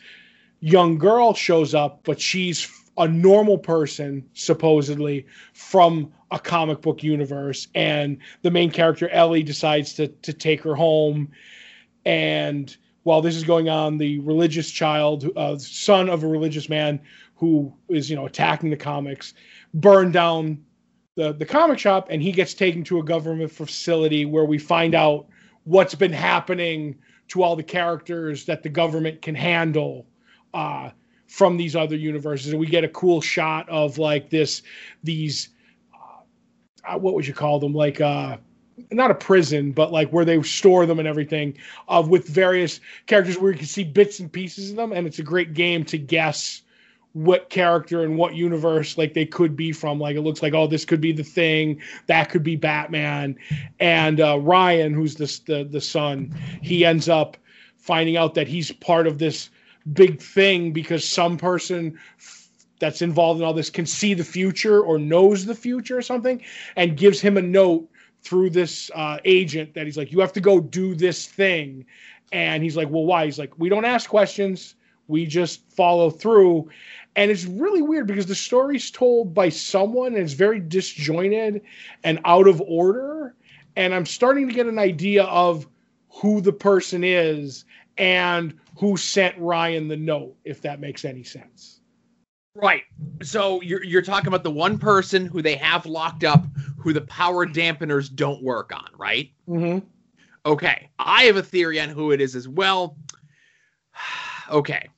young girl shows up but she's a normal person supposedly from a comic book universe. And the main character Ellie decides to to take her home. And while this is going on the religious child uh, son of a religious man who is you know attacking the comics burned down the the comic shop and he gets taken to a government facility where we find out what's been happening to all the characters that the government can handle uh, from these other universes. And we get a cool shot of like this these uh, what would you call them? Like uh not a prison but like where they store them and everything of with various characters where you can see bits and pieces of them. And it's a great game to guess what character and what universe like they could be from. Like it looks like oh this could be the thing that could be batman. And uh, ryan who's this the the son he ends up finding out that he's part of this big thing because some person that's involved in all this can see the future or knows the future or something and gives him a note through this uh, agent that he's like you have to go do this thing. And he's like well why? He's like we don't ask questions. We just follow through. And it's really weird because the story's told by someone and it's very disjointed and out of order. And i'm starting to get an idea of who the person is and who sent ryan the note if that makes any sense Right. So you're you're talking about the one person who they have locked up who the power dampeners don't work on, right? mm-hmm. Okay. I have a theory on who it is as well. okay.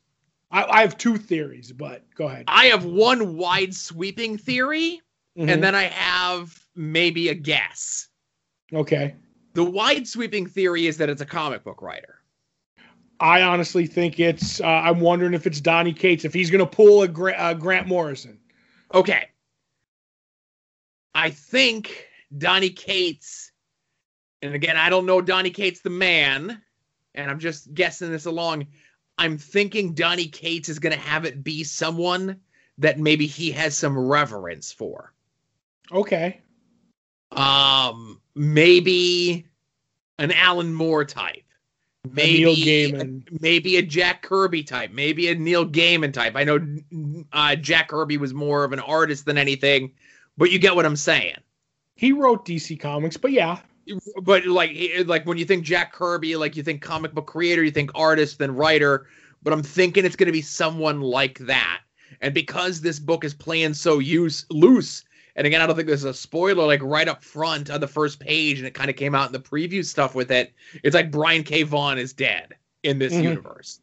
I, I have two theories but go ahead I have one wide sweeping theory Mhm. and then I have maybe a guess. okay The wide sweeping theory is that it's a comic book writer. I honestly think it's uh, i'm wondering if it's donny cates if he's going to pull a Gra- uh, grant morrison Okay. I think Donny Cates, and again, I don't know Donny Cates the man, and I'm just guessing this along. I'm thinking Donny Cates is going to have it be someone that maybe he has some reverence for. okay Um, maybe an Alan Moore type. Maybe Neil Gaiman. maybe a Jack Kirby type, maybe a Neil Gaiman type. I know uh, Jack Kirby was more of an artist than anything, but you get what I'm saying. he wrote dc comics but yeah But like, like when you think Jack Kirby, like you think comic book creator, you think artist, then writer. But I'm thinking it's going to be someone like that. And because this book is playing so use loose, and again, I don't think there's a spoiler like right up front on the first page, and it kind of came out in the preview stuff with it. It's like Brian K. Vaughan is dead in this Mhm. universe.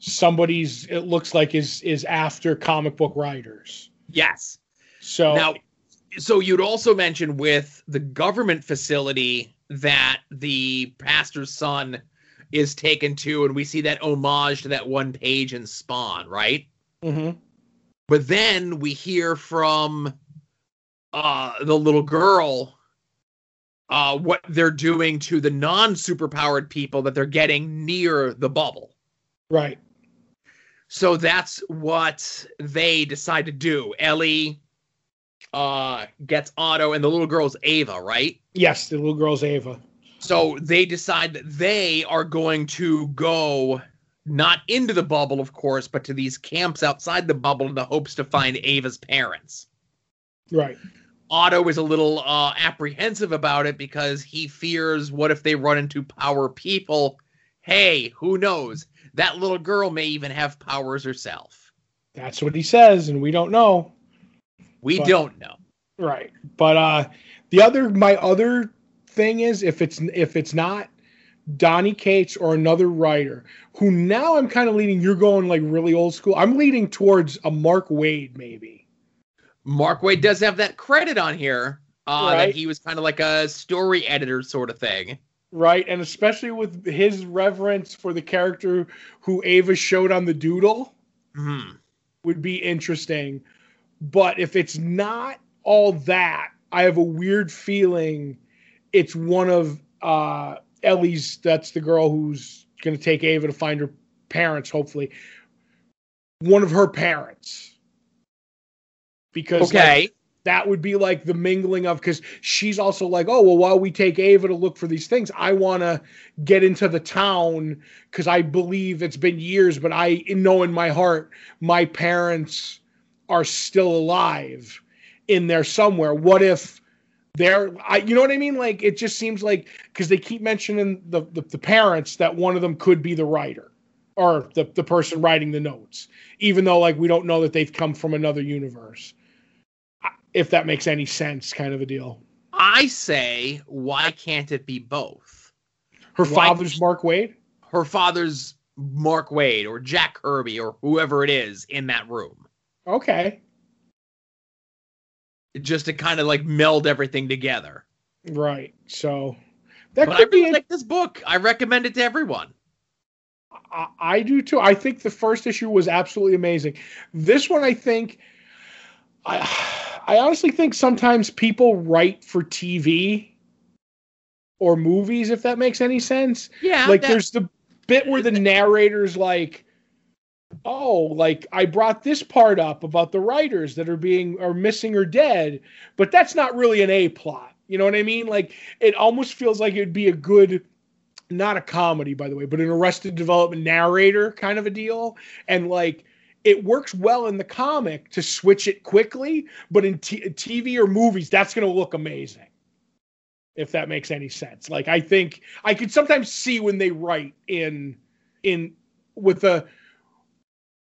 somebody's it looks like is is after comic book writers Yes. so Now, so you'd also mention with the government facility that the pastor's son is taken to, and we see that homage to that one page in Spawn, right? Mhm. But then we hear from uh, the little girl uh, what they're doing to the non superpowered people that they're getting near the bubble. right So that's what they decide to do. Ellie uh gets Otto and the little girl's Ava, right? yes the little girl's ava So they decide that they are going to go not into the bubble, of course, but to these camps outside the bubble in the hopes to find Ava's parents. Right Otto is a little uh, apprehensive about it because he fears what if they run into power people? Hey, who knows? That little girl may even have powers herself. That's what he says, and we don't know. We But- don't know. Right. But uh the other my other thing is if it's if it's not Donny Cates or another writer who now I'm kind of leading you're going like really old school. I'm leading towards a Mark Waid maybe. Mark Waid does have that credit on here uh, that he was kind of like a story editor sort of thing. Right? And especially with his reverence for the character who Ava showed on the doodle Hmm. would be interesting. But if it's not all that, I have a weird feeling it's one of uh Ellie's that's the girl who's gonna take Ava to find her parents, hopefully. One of her parents. Because like, Okay. that would be like the mingling of because she's also like, oh well, while we take Ava to look for these things, I want to get into the town because I believe it's been years, but I know in my heart my parents are still alive in there somewhere. What if they're, I, you know what I mean? Like it just seems like because they keep mentioning the, the the parents that one of them could be the writer or the the person writing the notes, even though like we don't know that they've come from another universe if that makes any sense, kind of a deal. I say, why can't it be both? Her Why- father's Mark Waid. Her father's Mark Waid or Jack Kirby or whoever it is in that room. Okay, Just to kind of like meld everything together. right. So that But I could really be. like this book. I recommend it to everyone. I, I do too. I think the first issue was absolutely amazing. This one, I think, I I honestly think sometimes people write for TV or movies, if that makes any sense. Yeah. like that- there's the bit where the narrator's like oh like i brought this part up about the writers that are being are missing or dead but that's not really an a plot you know what i mean like it almost feels like it'd be a good not a comedy by the way but an arrested development narrator kind of a deal and like it works well in the comic to switch it quickly but in t- tv or movies that's going to look amazing if that makes any sense. Like I think I could sometimes see when they write in in with the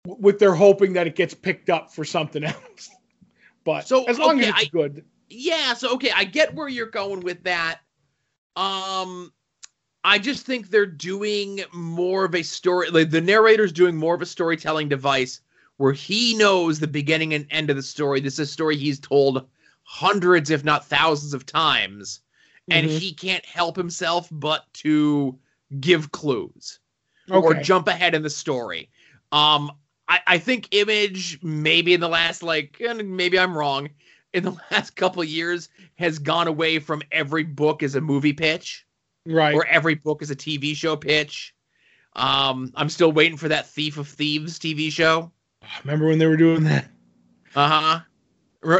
with their hoping that it gets picked up for something else. But So, as long okay, as it's I- good, yeah so okay i get where you're going with that um i just think they're doing more of a story like the narrator's doing more of a storytelling device where he knows the beginning and end of the story this is a story he's told hundreds if not thousands of times and Mhm. he can't help himself but to give clues or jump ahead in the story. Um, I, I think Image maybe in the last like and maybe I'm wrong in the last couple of years has gone away from every book as a movie pitch right, or every book as a TV show pitch. Um, I'm still waiting for that Thief of Thieves TV show. remember when they were doing that? Uh huh.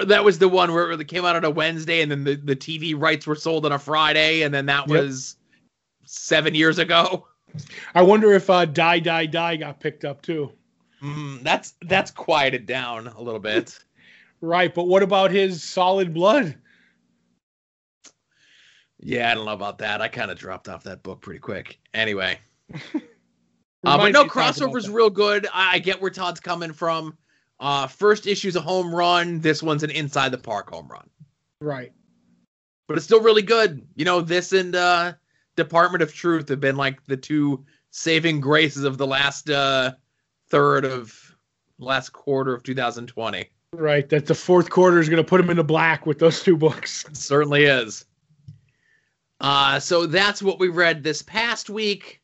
That was the one where it came out on a Wednesday, and then the, the TV rights were sold on a Friday, and then that Yep. was seven years ago. I wonder if uh, Die Die Die got picked up too. Mm, that's that's quieted down a little bit. Right, but what about his Solid Blood? Yeah, I don't know about that. I kind of dropped off that book pretty quick. Anyway, uh, but no, me to talk about crossover's real good. I, I get where Todd's coming from. Uh, first issue's a home run. This one's an inside the park home run, right. but it's still really good. You know, this and uh, Department of Truth have been like the two saving graces of the last uh, third of last quarter of 2020. Right, that the fourth quarter is going to put him in the black with those two books. certainly is. Uh, so that's what we read this past week.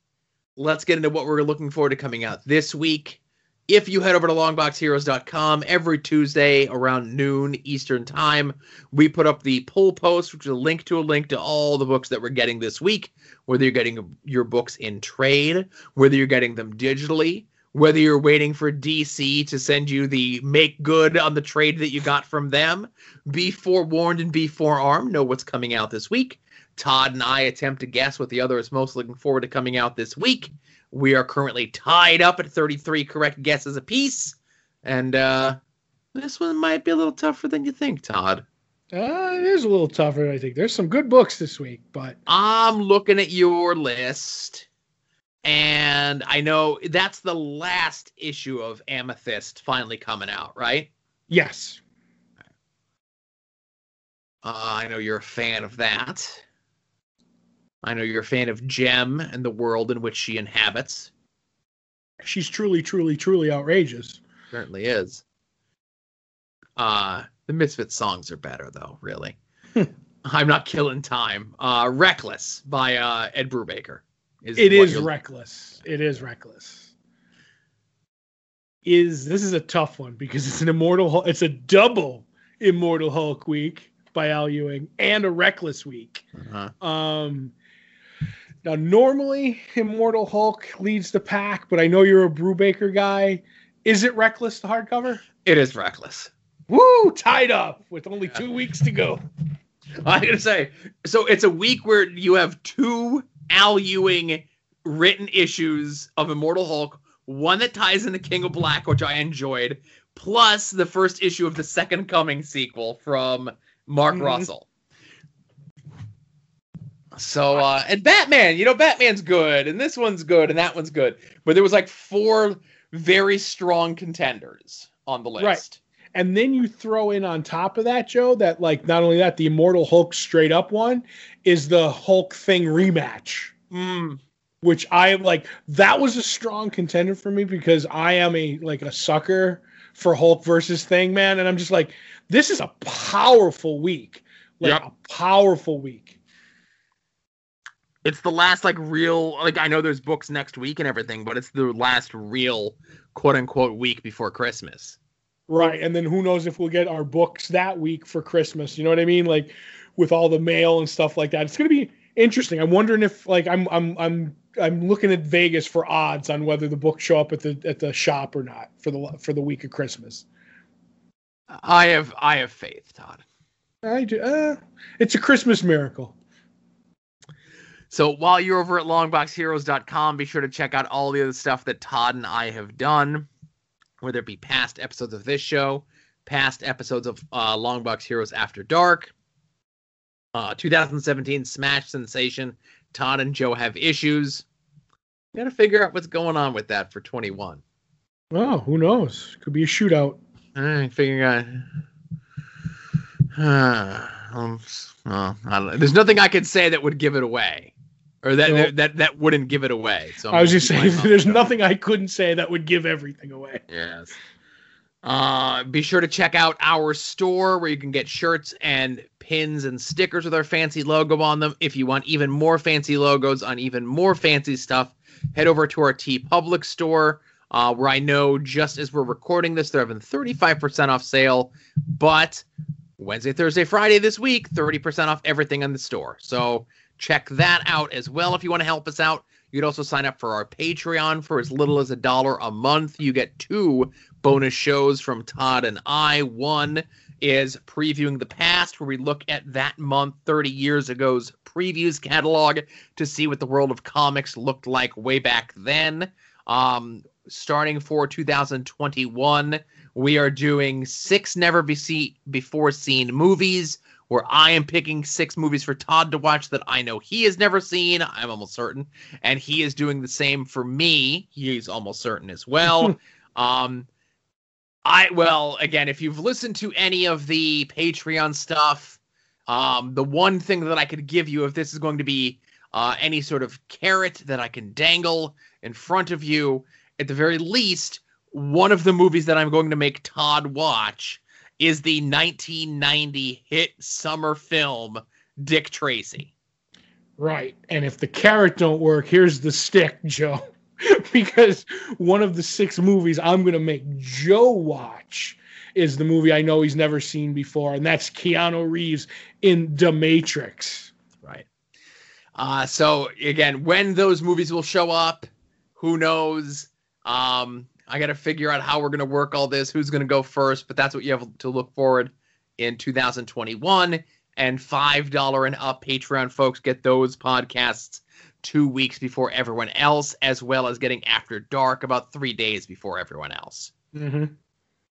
Let's get into what we're looking forward to coming out this week. If you head over to longboxheroes.com every Tuesday around noon Eastern Time, we put up the pull post, which is a link to a link to all the books that we're getting this week, whether you're getting your books in trade, whether you're getting them digitally, whether you're waiting for DC to send you the make good on the trade that you got from them. Be forewarned and be forearmed. Know what's coming out this week. Todd and I attempt to guess what the other is most looking forward to coming out this week. We are currently tied up at 33 correct guesses apiece. And uh, this one might be a little tougher than you think, Todd. Uh, it is a little tougher, I think. There's some good books this week, but I'm looking at your list, and I know that's the last issue of Amethyst finally coming out, right? yes. Uh, I know you're a fan of that. I know you're a fan of Jem and the world in which she inhabits. She's truly, truly, truly outrageous. Certainly is. Uh, the Misfit songs are better, though, really. I'm not killing time. Uh, Reckless by uh, Ed Brubaker. Is It is reckless. It is reckless. Is this is a tough one because it's an immortal. It's a double immortal Hulk week by Al Ewing and a reckless week. Uh-huh. Um, now, normally Immortal Hulk leads the pack, but I know you're a Brubaker guy. Is it Reckless the hardcover? It is Reckless. Woo! Tied up with only two weeks to go. I'm gonna say so. It's a week where you have two Al Ewing written issues of Immortal Hulk. One that ties into King of Black, which I enjoyed, plus the first issue of the Second Coming sequel from Mark Mhm. Russell. So uh and Batman, you know, Batman's good, and this one's good, and that one's good. But there was like four very strong contenders on the list. Right. And then you throw in on top of that, Joe, that like not only that, the Immortal Hulk straight up one is the Hulk thing rematch. Mm, which I like that was a strong contender for me because I am a like a sucker for Hulk versus Thing Man, and I'm just like, this is a powerful week, like Yep. a powerful week. It's the last like real like I know there's books next week and everything, but it's the last real quote unquote week before Christmas. Right. And then who knows if we'll get our books that week for Christmas. You know what I mean? Like with all the mail and stuff like that. It's gonna be interesting. I'm wondering if like I'm I'm I'm I'm looking at Vegas for odds on whether the books show up at the at the shop or not for the for the week of Christmas. I have I have faith, Todd. I do uh, it's a Christmas miracle. So while you're over at longboxheroes.com, be sure to check out all the other stuff that Todd and I have done, whether it be past episodes of this show, past episodes of uh, Longbox Heroes After Dark, uh, 2017 Smash Sensation. Todd and Joe have issues. Got to figure out what's going on with that for 21. Oh, who knows? Could be a shootout. All right, figuring out. um, well, I. There's nothing I could say that would give it away, or that that that wouldn't give it away. So I'm I was just saying, there's shut. nothing I couldn't say that would give everything away. Yes. Uh, be sure to check out our store where you can get shirts and pins and stickers with our fancy logo on them. If you want even more fancy logos on even more fancy stuff, head over to our TeePublic store, uh, where I know just as we're recording this, they're having 35% off sale. But Wednesday, Thursday, Friday this week, 30% off everything in the store. So check that out as well if you want to help us out. You could also sign up for our Patreon for as little as a dollar a month. You get two bonus shows from Todd and I. One is previewing the past, where we look at that month 30 years ago's previews catalog to see what the world of comics looked like way back then. Um, starting for 2021, we are doing six never be see- before seen movies where I am picking six movies for Todd to watch that I know he has never seen. I'm almost certain. And he is doing the same for me. He's almost certain as well. um, I, well, again, if you've listened to any of the Patreon stuff, um, the one thing that I could give you, if this is going to be uh, any sort of carrot that I can dangle in front of you, at the very least, one of the movies that I'm going to make Todd watch is the 1990 hit summer film Dick Tracy. Right. And if the carrot don't work, here's the stick, Joe. because one of the six movies I'm going to make Joe watch is the movie I know he's never seen before, and that's Keanu Reeves in The Matrix. Right. Uh, so again, when those movies will show up, who knows? Um, I got to figure out how we're going to work all this, who's going to go first, but that's what you have to look forward in 2021. And $5 and up Patreon folks get those podcasts two weeks before everyone else, as well as getting After Dark about three days before everyone else. Mm-hmm.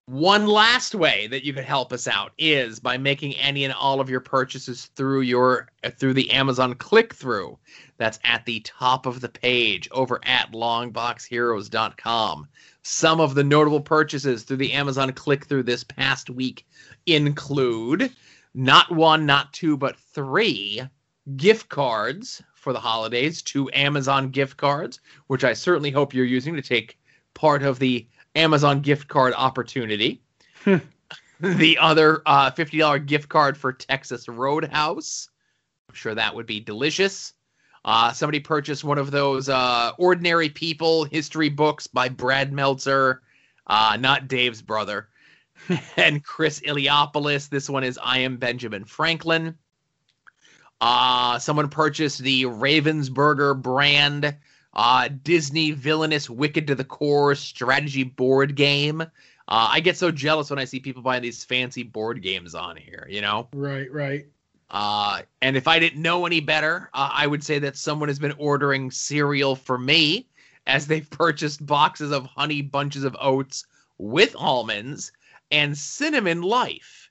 One last way that you could help us out is by making any and all of your purchases through your through the Amazon click through. That's at the top of the page over at longboxheroes.com. Some of the notable purchases through the Amazon click through this past week include not one, not two, but three gift cards for the holidays, two Amazon gift cards, which I certainly hope you're using to take part of the Amazon gift card opportunity. the other uh, $50 gift card for Texas Roadhouse. I'm sure that would be delicious. Uh, somebody purchased one of those uh, Ordinary People history books by Brad Meltzer, uh, not Dave's brother, and Chris Iliopoulos. This one is I Am Benjamin Franklin. Uh, someone purchased the Ravensburger brand uh, Disney villainous Wicked to the Core strategy board game. Uh, I get so jealous when I see people buying these fancy board games on here, you know? Right, right. Uh, and if I didn't know any better, uh, I would say that someone has been ordering cereal for me as they've purchased boxes of honey bunches of oats with almonds and cinnamon life.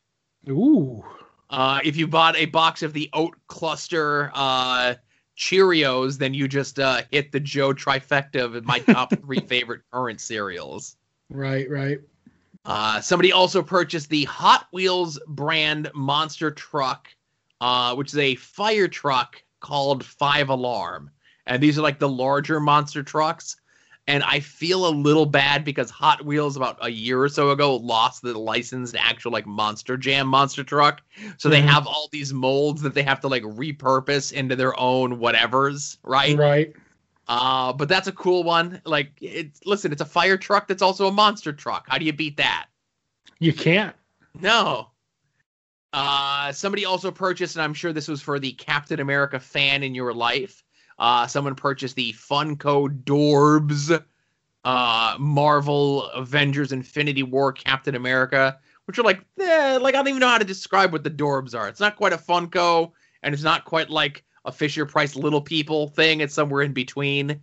Ooh. Uh, if you bought a box of the oat cluster uh, Cheerios, then you just uh, hit the Joe trifecta of my top three favorite current cereals. Right, right. Uh, somebody also purchased the Hot Wheels brand monster truck, uh, which is a fire truck called Five Alarm. And these are like the larger monster trucks. And I feel a little bad because Hot Wheels about a year or so ago lost the license to actual like Monster Jam monster truck. So they Mhm. have all these molds that they have to like repurpose into their own whatevers, right? Right. Uh, but that's a cool one. Like, it's listen, it's a fire truck that's also a monster truck. How do you beat that? You can't. No. Uh, somebody also purchased, and I'm sure this was for the Captain America fan in your life. Uh, someone purchased the Funko Dorbz uh, Marvel Avengers Infinity War Captain America, which are like, eh, like I don't even know how to describe what the Dorbz are. It's not quite a Funko, and it's not quite like a Fisher Price Little People thing. It's somewhere in between.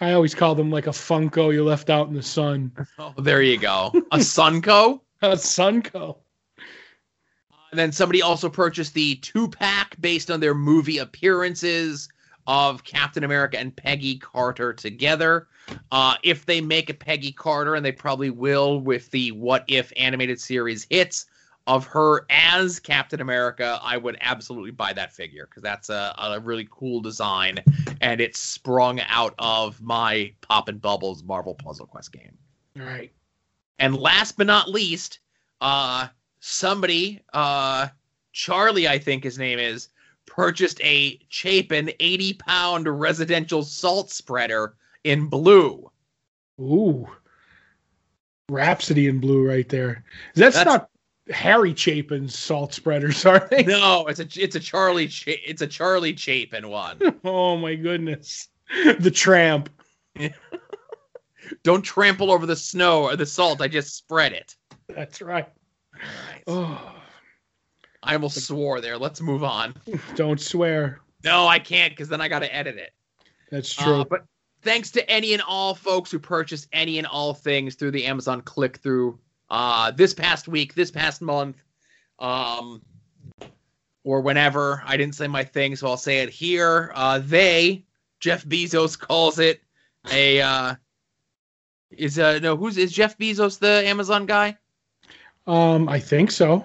I always call them like a Funko you left out in the sun. Oh, there you go. A Sunco. A Sunco. And then somebody also purchased the two pack based on their movie appearances of Captain America and Peggy Carter together. Uh, if they make a Peggy Carter, and they probably will with the What If animated series hits of her as Captain America, I would absolutely buy that figure because that's a, a really cool design and it sprung out of my Pop and Bubbles Marvel Puzzle Quest game. All right. And last but not least, uh, somebody, uh, Charlie, I think his name is, purchased a Chapin 80 pound residential salt spreader in blue. Ooh. Rhapsody in blue right there. That's, That's- not Harry Chapin's salt spreaders, are they? No, it's a it's a Charlie Cha- it's a Charlie Chapin one. Oh my goodness. The tramp. Don't trample over the snow or the salt. I just spread it. That's right. Right. Oh, I almost swore there. Let's move on. don't swear. No, I can't because then I got to edit it. That's true. Uh, but thanks to any and all folks who purchased any and all things through the Amazon click through uh, this past week, this past month, um, or whenever. I didn't say my thing, so I'll say it here. Uh, they, Jeff Bezos calls it a. Uh, is uh no who's is Jeff Bezos the Amazon guy? Um, I think so.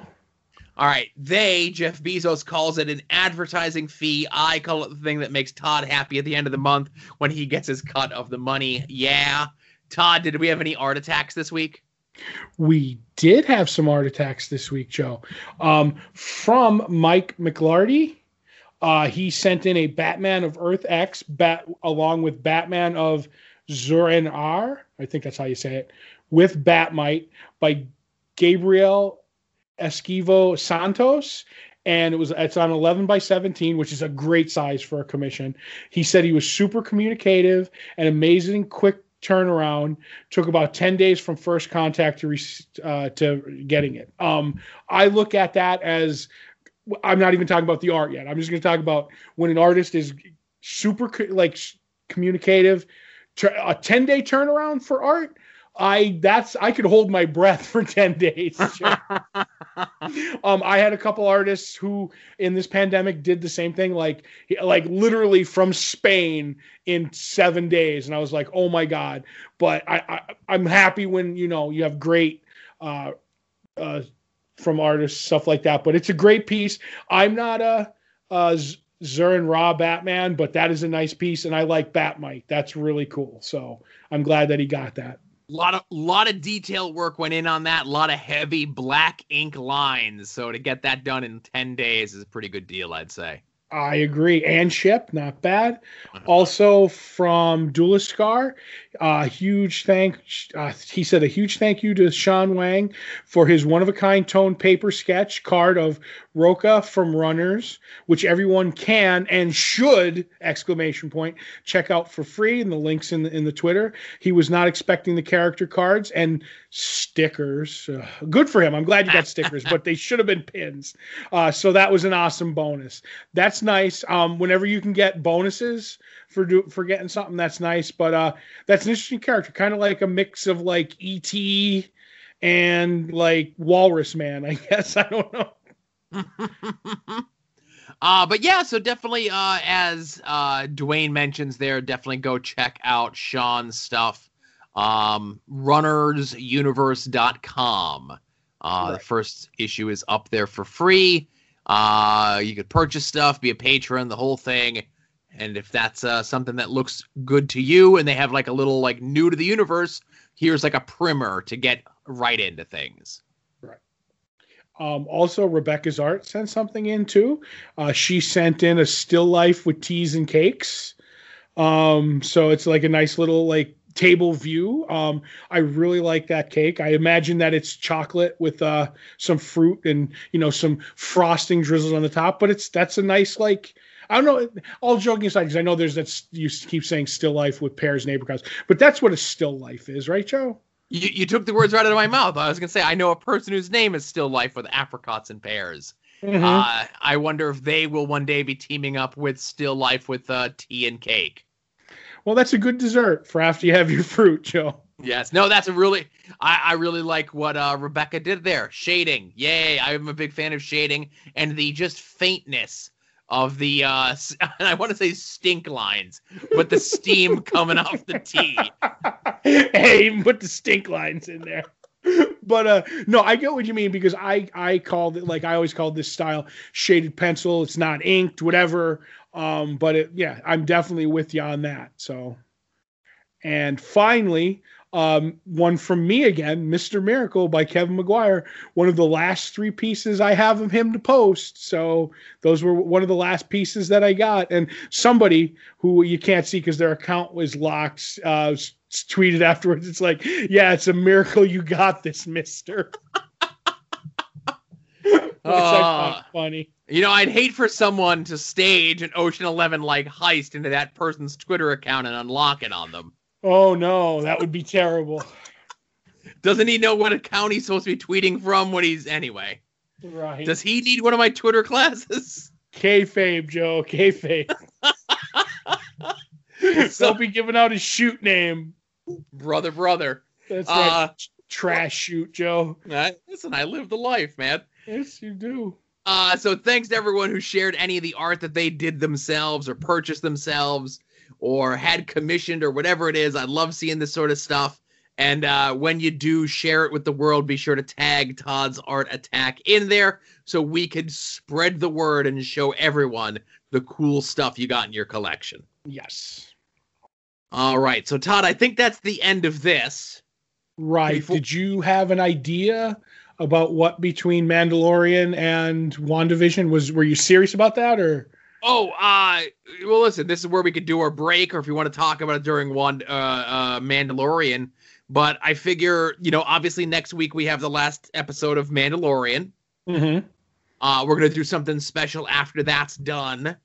All right, they, Jeff Bezos, calls it an advertising fee. I call it the thing that makes Todd happy at the end of the month when he gets his cut of the money. Yeah. Todd, did we have any art attacks this week? We did have some art attacks this week, Joe. Um, from Mike McLarty. Uh, he sent in a Batman of Earth X bat along with Batman of Zur-En-Arrh. I think that's how you say it. With Bat-Mite by Gabriel Esquivo Santos. And it was it's on 11 by 17, which is a great size for a commission. He said he was super communicative and amazing quick turnaround took about 10 days from first contact to uh, to getting it um, i look at that as i'm not even talking about the art yet i'm just going to talk about when an artist is super like communicative a 10 day turnaround for art I that's I could hold my breath for 10 days. um, I had a couple artists who in this pandemic did the same thing, like like literally from Spain in seven days, and I was like, oh my god. But I, I I'm happy when you know you have great uh, uh, from artists stuff like that. But it's a great piece. I'm not a, a Zur and Ra Batman, but that is a nice piece, and I like Bat-Mite. That's really cool. So I'm glad that he got that. A lot of lot of detail work went in on that. A lot of heavy black ink lines. So to get that done in ten days is a pretty good deal, I'd say. I agree. And ship, not bad. Uh-huh. Also from Dualiscar, uh, huge thank. Uh, he said a huge thank you to Sean Wang for his one of a kind tone paper sketch card of Roca from Runners, which everyone can and should exclamation point check out for free. And the links in the in the Twitter. He was not expecting the character cards and stickers. Uh, good for him. I'm glad you got stickers, but they should have been pins. Uh, so that was an awesome bonus. That's nice. Um, whenever you can get bonuses for do, for getting something, that's nice. But uh, that's an interesting character, kind of like a mix of like ET and like Walrus Man. I guess I don't know. uh, but yeah, so definitely, uh, as uh, Dwayne mentions there, definitely go check out Sean's stuff. Um, runnersuniverse.com. Uh, right. The first issue is up there for free. Uh, you could purchase stuff, be a patron, the whole thing. And if that's uh, something that looks good to you, and they have like a little like new to the universe, here's like a primer to get right into things. Um, also, Rebecca's art sent something in too. Uh, she sent in a still life with teas and cakes. Um, so it's like a nice little like table view. Um, I really like that cake. I imagine that it's chocolate with uh, some fruit and you know some frosting drizzled on the top. But it's that's a nice like I don't know. All joking aside, because I know there's that you keep saying still life with pears and apricots, but that's what a still life is, right, Joe? You, you took the words right out of my mouth. I was gonna say I know a person whose name is Still Life with apricots and pears. Mm-hmm. Uh, I wonder if they will one day be teaming up with Still Life with uh, tea and cake. Well, that's a good dessert for after you have your fruit, Joe. Yes, no, that's a really I, I really like what uh, Rebecca did there. Shading, yay! I'm a big fan of shading and the just faintness of the uh I want to say stink lines, but the steam coming off the tea. Hey, put the stink lines in there. But uh no, I get what you mean because I I called it like I always called this style shaded pencil. It's not inked, whatever. Um, but it, yeah, I'm definitely with you on that. So, and finally, um, one from me again, Mr. Miracle by Kevin Maguire, one of the last three pieces I have of him to post. So those were one of the last pieces that I got. And somebody who you can't see because their account was locked uh, tweeted afterwards. It's like, yeah, it's a miracle you got this, Mister. uh, funny. You know, I'd hate for someone to stage an Ocean Eleven like heist into that person's Twitter account and unlock it on them. Oh no, that would be terrible. Doesn't he know what account he's supposed to be tweeting from when he's anyway? Right. Does he need one of my Twitter classes? Kayfabe, Joe. Kayfabe. so, Don't be giving out his shoot name. Brother, brother. That's right. Uh, Trash shoot, Joe. I, listen, I live the life, man. Yes, you do. Uh, so thanks to everyone who shared any of the art that they did themselves or purchased themselves or had commissioned or whatever it is. I love seeing this sort of stuff. And uh, when you do share it with the world, be sure to tag Todd's Art Attack in there so we could spread the word and show everyone the cool stuff you got in your collection. Yes. All right. So, Todd, I think that's the end of this. Right. Before- Did you have an idea about what between Mandalorian and WandaVision was? Were you serious about that or? Oh, uh, well, listen, this is where we could do our break, or if you want to talk about it during one uh, uh, Mandalorian. But I figure, you know, obviously next week we have the last episode of Mandalorian. Mm-hmm. Uh, we're gonna do something special after that's done.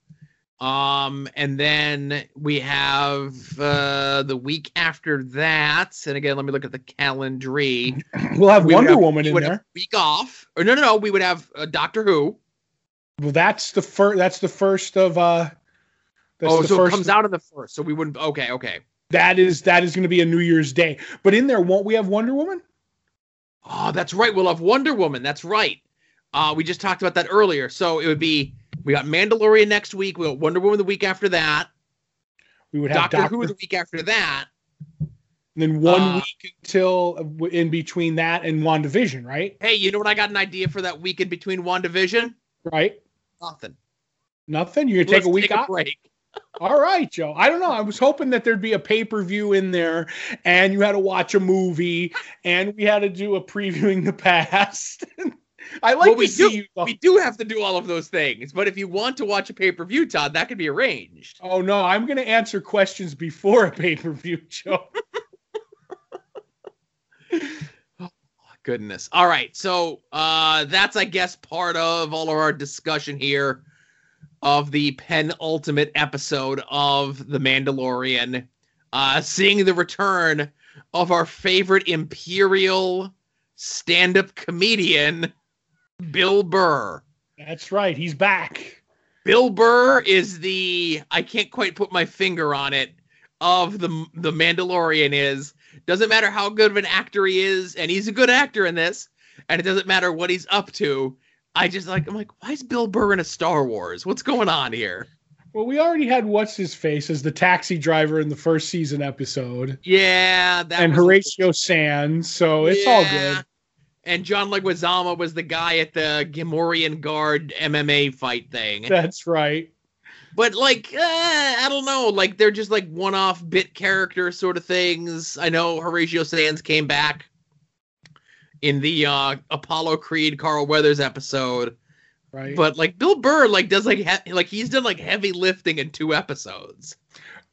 Um, and then we have uh, the week after that. And again, let me look at the calendar. We'll have we Wonder have, Woman in there. week off. Or no, no, no. We would have uh, Doctor Who. Well, that's the first. That's the first of. uh Oh, so it comes out in the first. So we wouldn't. Okay, okay. That is that is going to be a New Year's Day. But in there, won't we have Wonder Woman? Oh, that's right. We'll have Wonder Woman. That's right. Uh, we just talked about that earlier. So it would be we got Mandalorian next week. We got Wonder Woman the week after that. We would have Doctor, Doctor, Who the week after that. and then one Uh, week until uh, in between that and WandaVision, right? Hey, you know what? I got an idea for that week in between WandaVision. Right? Nothing. Nothing. You're gonna take Let's a week take a off. break. All right, Joe. I don't know. I was hoping that there'd be a pay per view in there, and you had to watch a movie, and we had to do a previewing the past. I like Well, we do. We do have to do all of those things. But if you want to watch a pay per view, Todd, that could be arranged. Oh no, I'm going to answer questions before a pay per view, Joe. Goodness. All right. So uh that's I guess part of all of our discussion here of the penultimate episode of The Mandalorian. Uh seeing the return of our favorite Imperial stand-up comedian, Bill Burr. That's right. He's back. Bill Burr is the I can't quite put my finger on it of the the Mandalorian is doesn't matter how good of an actor he is and he's a good actor in this and it doesn't matter what he's up to I just like I'm like why is Bill Burr in a Star Wars what's going on here Well, we already had what's his face as the taxi driver in the first season episode, yeah that and Horatio Sanz. So it's all good. and John Leguizamo was the guy at the Gamorrean Guard MMA fight thing That's right. But like uh, I don't know, like they're just like one-off bit character sort of things. I know Horatio Sanz came back in the uh, Apollo Creed Carl Weathers episode, Right. but like Bill Burr like does like he- like he's done like heavy lifting in two episodes.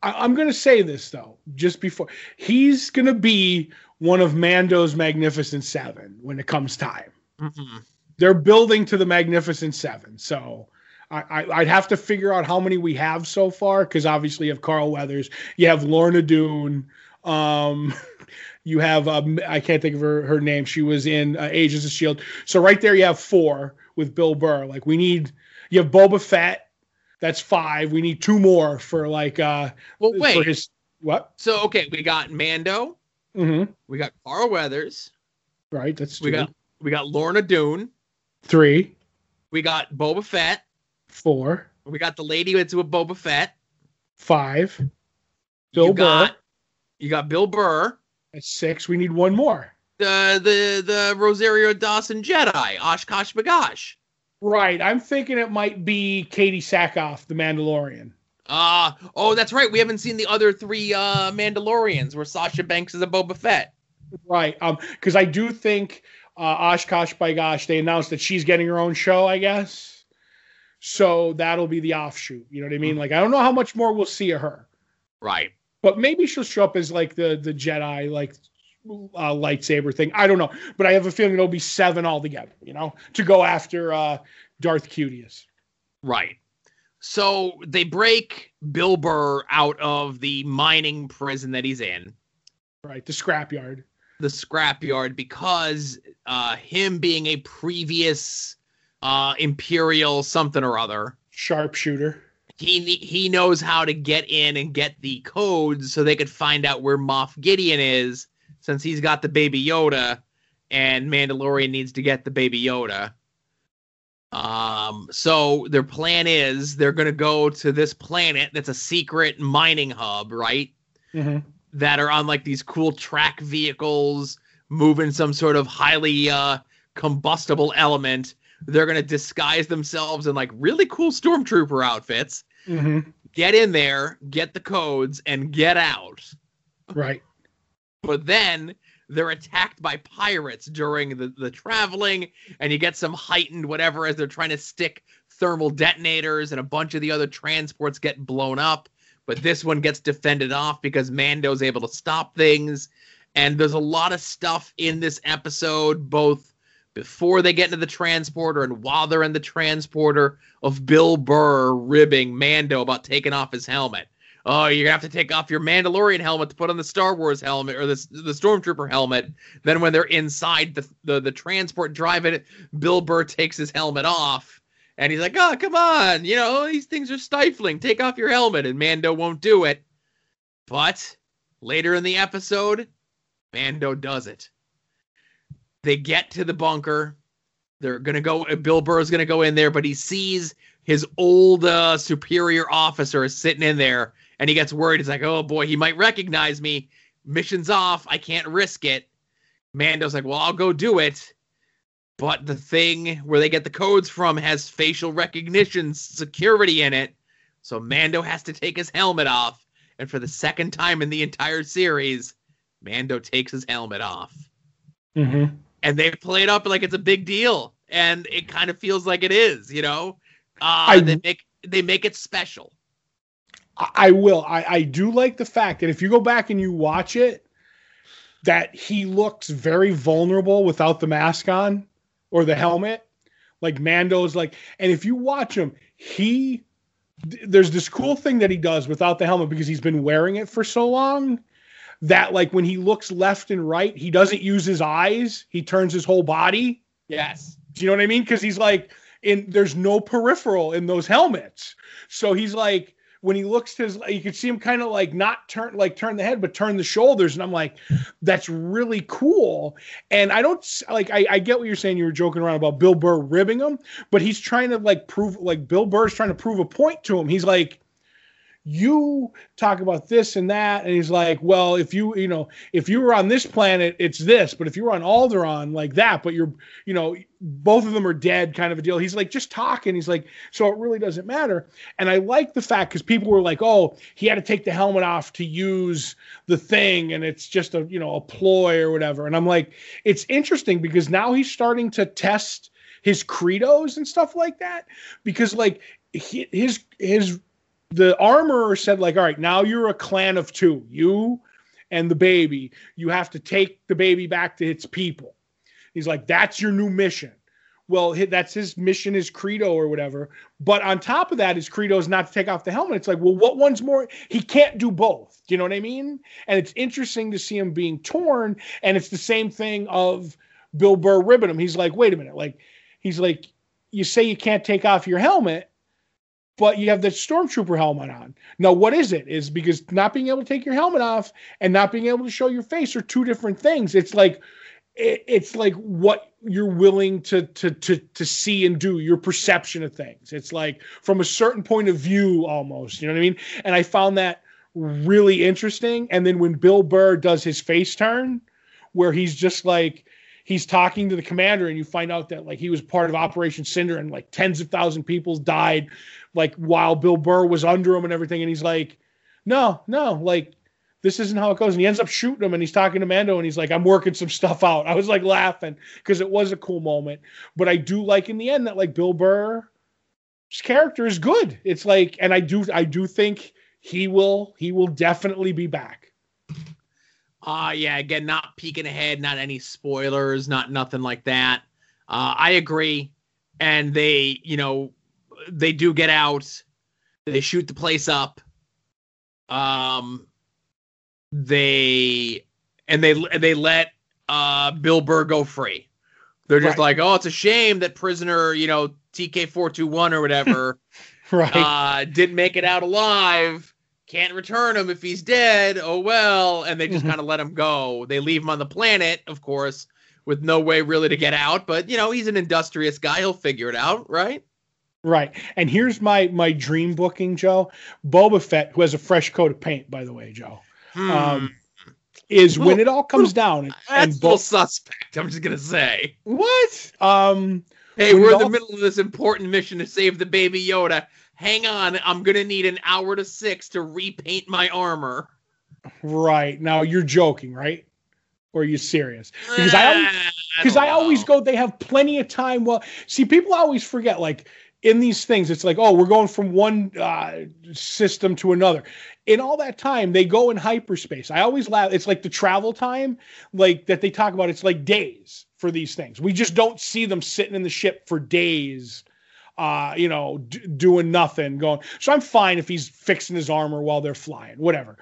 I, I'm going to say this though, just before he's going to be one of Mando's Magnificent Seven when it comes time. Mhm. They're building to the Magnificent Seven, so I, I, I'd have to figure out how many we have so far because obviously you have Carl Weathers, you have Lorna Doone, um, you have um, I can't think of her her name. She was in uh, Agents of Shield. So right there you have four with Bill Burr. Like we need you have Boba Fett. That's five. We need two more for like uh Well, for wait. his what? So okay, we got Mando, Mm-hmm. we got Carl Weathers, Right. That's we got we got Lorna Doone, three, we got Boba Fett, four, we got the lady that's with Boba Fett. five. Bill you Burr. got you got Bill Burr. That's six. We need one more. the the the Rosario Dawson Jedi, Oshkosh Bagosh. Right. I'm thinking it might be Katee Sackhoff, the Mandalorian. Uh oh, that's right. We haven't seen the other three uh Mandalorians where Sasha Banks is a Boba Fett. Right. Um, because I do think uh Oshkosh by gosh, they announced that she's getting her own show, I guess. So that'll be the offshoot. You know what I mean? Like I don't know how much more we'll see of her. Right. But maybe she'll show up as like the the Jedi like uh, lightsaber thing. I don't know. But I have a feeling it'll be seven altogether, you know, to go after uh Darth Cutius. Right. So they break Bill Burr out of the mining prison that he's in, Right. The scrapyard. the scrapyard, because uh him being a previous uh Imperial something or other, Sharpshooter. he he knows how to get in and get the codes so they could find out where Moff Gideon is since he's got the baby Yoda and Mandalorian needs to get the baby Yoda. Um so their plan is they're going to go to this planet that's a secret mining hub, right? Mm-hmm. That are on like these cool track vehicles moving some sort of highly uh combustible element. They're going to disguise themselves in like really cool stormtrooper outfits Mm-hmm. get in there, get the codes, and get out. Right. But then they're attacked by pirates during the, the traveling, and you get some heightened whatever as they're trying to stick thermal detonators, and a bunch of the other transports get blown up. But this one gets defended off because Mando's able to stop things. And there's a lot of stuff in this episode, both before they get into the transporter and while they're in the transporter, of Bill Burr ribbing Mando about taking off his helmet. Oh, you're gonna have to take off your Mandalorian helmet to put on the Star Wars helmet or the the Stormtrooper helmet. Then when they're inside the the, the transport driving it, Bill Burr takes his helmet off. And he's like, oh, come on, you know, these things are stifling. Take off your helmet. And Mando won't do it. But Later in the episode, Mando does it. They get to the bunker. They're gonna go. Bill Burr's gonna go in there, but he sees his old uh, superior officer is sitting in there, and he gets worried. He's like, "Oh boy, he might recognize me. Mission's off. I can't risk it." Mando's like, "Well, I'll go do it." But the thing where they get the codes from has facial recognition security in it. So Mando has to take his helmet off. And for the second time in the entire series, Mando takes his helmet off. Mm-hmm. And they play it up like it's a big deal. And it kind of feels like it is, you know? Uh, I- they make they make it special. I, I will. I, I do like the fact that if you go back and you watch it, that he looks very vulnerable without the mask on or the helmet. Like Mando's like, and if you watch him, he there's this cool thing that he does without the helmet because he's been wearing it for so long that like when he looks left and right, he doesn't use his eyes. He turns his whole body. Yes. Do you know what I mean? Because he's like, in there's no peripheral in those helmets. So he's like, when he looks to his, you can see him kind of like not turn, like turn the head, but turn the shoulders. And I'm like, that's really cool. And I don't like, I, I get what you're saying. You were joking around about Bill Burr ribbing him, but he's trying to like prove, like Bill Burr's trying to prove a point to him. He's like, you talk about this and that and he's like well if you you know if you were on this planet it's this but if you were on Alderaan like that but you're you know both of them are dead kind of a deal. He's like just talking he's like so it really doesn't matter. And i like the fact because people were like oh he had to take the helmet off to use the thing and it's just a you know a ploy or whatever. And i'm like it's interesting because now he's starting to test his credos and stuff like that because like his his the armorer said like all right now you're a clan of two you and the baby. You have to take the baby back to its people. He's like that's your new mission. Well that's his mission his credo or whatever. But on top of that his credo is not to take off the helmet. It's like well what one's more? He can't do both. Do you know what i mean? And it's interesting to see him being torn. And it's the same thing of bill burr ribbing him. He's like wait a minute. Like he's like you say you can't take off your helmet but you have the stormtrooper helmet on. Now, what is it? Is because not being able to take your helmet off and not being able to show your face are two different things. It's like it's like what you're willing to to to to see and do, your perception of things. It's like from a certain point of view, almost. You know what I mean? And I found that really interesting. And then when Bill Burr does his face turn, where he's just like he's talking to the commander and you find out that like he was part of operation cinder and like tens of thousand people died like while bill burr was under him and everything. And he's like no no like this isn't how it goes. And he ends up shooting him and he's talking to mando and he's like i'm working some stuff out. I was like laughing because it was a cool moment. But i do like in the end that like bill burr's character is good. It's like and i do i do think he will he will definitely be back Uh yeah, again, not peeking ahead, not any spoilers, not nothing like that. Uh I agree. And they, you know, they do get out. They shoot the place up. Um they and they they let uh Bill Burr go free. They're just Right. like, "Oh, it's a shame that prisoner, you know, TK421 or whatever right uh, didn't make it out alive. Can't return him if he's dead. Oh well. And they just Mhm. kind of let him go. They leave him on the planet, of course, with no way really to get out. But you know, he's an industrious guy. He'll figure it out, right? Right. And here's my my dream booking, Joe. Boba Fett, who has a fresh coat of paint, by the way, Joe, Hmm. um, is when it all comes down and, That's and a little Bo- suspect. I'm just gonna say. what? Um, Hey, we're in the all- middle of this important mission to save the baby Yoda. Hang on, I'm gonna need an hour to six to repaint my armor. right now you're joking, right? Or are you serious? Because I always- Ah, Because don't I always go, they have plenty of time. Well, see, people always forget, like in these things, it's like, oh, we're going from one uh, system to another. In all that time, they go in hyperspace. I always laugh. It's like the travel time, like that they talk about. It's like days for these things. We just don't see them sitting in the ship for days. Uh, you know, d- doing nothing, going. So I'm fine if he's fixing his armor while they're flying, whatever.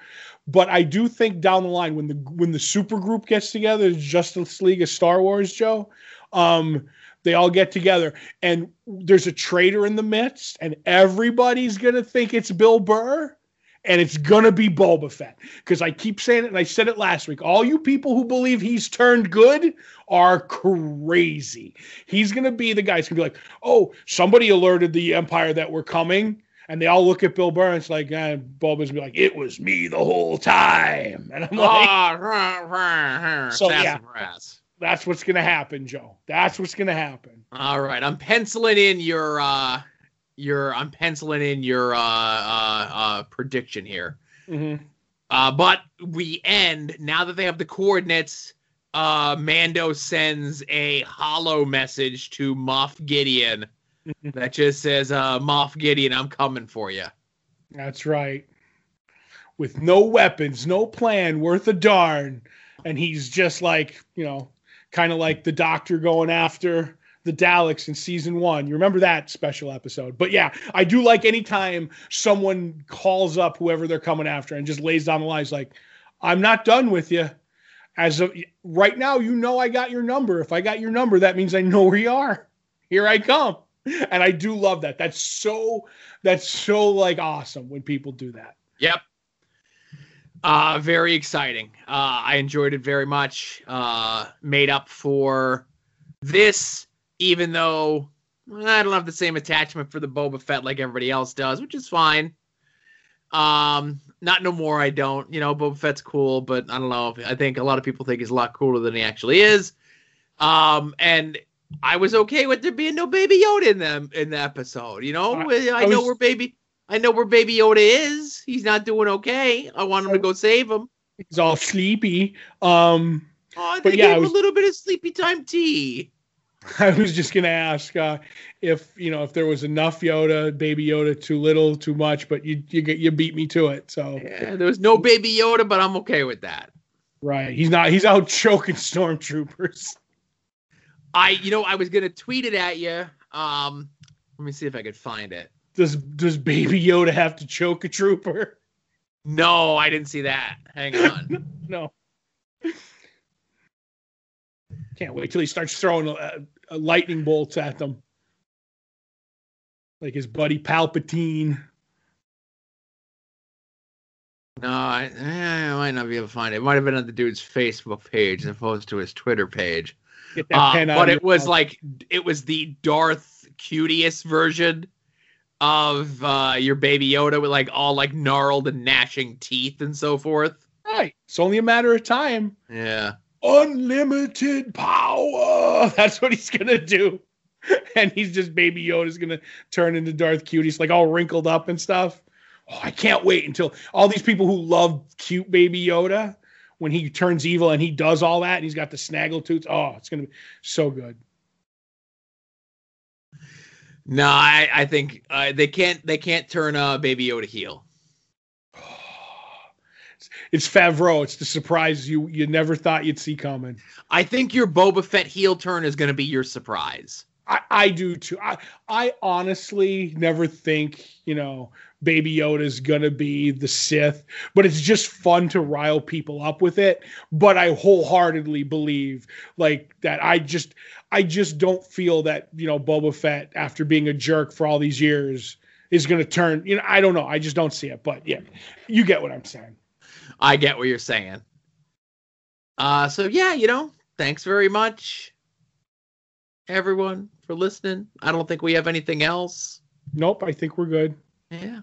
But I do think down the line when the when the super group gets together, Justice League of Star Wars, Joe, um, they all get together and there's a traitor in the midst, and everybody's gonna think it's Bill Burr. And it's gonna be Boba Fett because I keep saying it, and I said it last week. All you people who believe he's turned good are crazy. He's gonna be the guy who's gonna be like, "Oh, somebody alerted the Empire that we're coming." And they all look at Bill Burr and it's like, eh, Boba's be like, it was me the whole time. And I'm like, Ah, So, sass yeah. and brass. that's what's gonna happen, Joe. That's what's gonna happen. All right, I'm penciling in your uh your I'm penciling in your uh uh, uh prediction here. Mm-hmm. Uh but we end now that they have the coordinates uh Mando sends a holo message to Moff Gideon that just says uh Moff Gideon I'm coming for you. That's right. With no weapons, no plan worth a darn. And he's just like, you know, kind of like the doctor going after the Daleks in season one. You remember that special episode. But yeah, I do like anytime someone calls up whoever they're coming after and just lays down the lines like, I'm not done with you. As of right now, you know I got your number. If I got your number, that means I know where you are. Here I come. And I do love that. That's so that's so like awesome when people do that. Yep. Uh very exciting. Uh I enjoyed it very much. Uh made up for this even though I don't have the same attachment for the Boba Fett like everybody else does, which is fine. Um not no more I don't. You know, Boba Fett's cool, but I don't know. I think a lot of people think he's a lot cooler than he actually is. Um and I was okay with there being no Baby Yoda in them in the episode. You know, I- I, I know was- where Baby I know where Baby Yoda is. He's not doing okay. I want him to go save him. He's all sleepy. Um Oh, But yeah, gave I him a little bit of sleepy time tea. I was just gonna ask uh, if you know if there was enough Yoda, baby Yoda, too little, too much, but you you you beat me to it. So Yeah, there was no Baby Yoda, but I'm okay with that. right, he's not he's out choking stormtroopers. I, you know, I was gonna tweet it at you. Um, let me see if I could find it. Does does baby Yoda have to choke a trooper? No, I didn't see that. Hang on. No. Can't wait till he starts throwing uh lightning bolts at them, like his buddy Palpatine. no, I, eh, I might not be able to find it. It might have been on the dude's Facebook page as opposed to his Twitter page. Get that Uh, but it was mouth. like it was the Darth Cutiest version of uh, your Baby Yoda with like all like gnarled and gnashing teeth and so forth. right. It's only a matter of time. Yeah. unlimited power. That's what he's gonna do. And he's just baby Yoda's gonna turn into Darth Cute. He's like all wrinkled up and stuff. Oh, I can't wait until all these people who love cute baby Yoda when he turns evil and he does all that and he's got the snaggle toots. Oh, it's gonna be so good. No, I, I think uh, they can't they can't turn uh, Baby Yoda heel. It's Favreau. It's the surprise you you never thought you'd see coming. I think your Boba Fett heel turn is going to be your surprise. I, I do too. I I honestly never think, you know, Baby Yoda is gonna be the Sith, but it's just fun to rile people up with it. But I wholeheartedly believe like that I just I just don't feel that, you know, Boba Fett, after being a jerk for all these years, is gonna turn, you know, I don't know. I just don't see it. But yeah, you get what I'm saying. I get what you're saying. Uh, so yeah, you know, thanks very much, everyone, for listening. I don't think we have anything else. Nope, I think we're good. Yeah.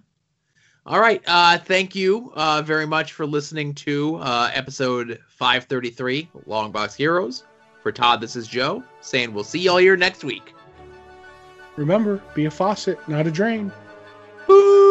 All right. Uh, thank you uh, very much for listening to uh, episode 533, Longbox Heroes. For Todd, this is Joe saying we'll see y'all here next week. Remember, be a faucet, not a drain. Boop.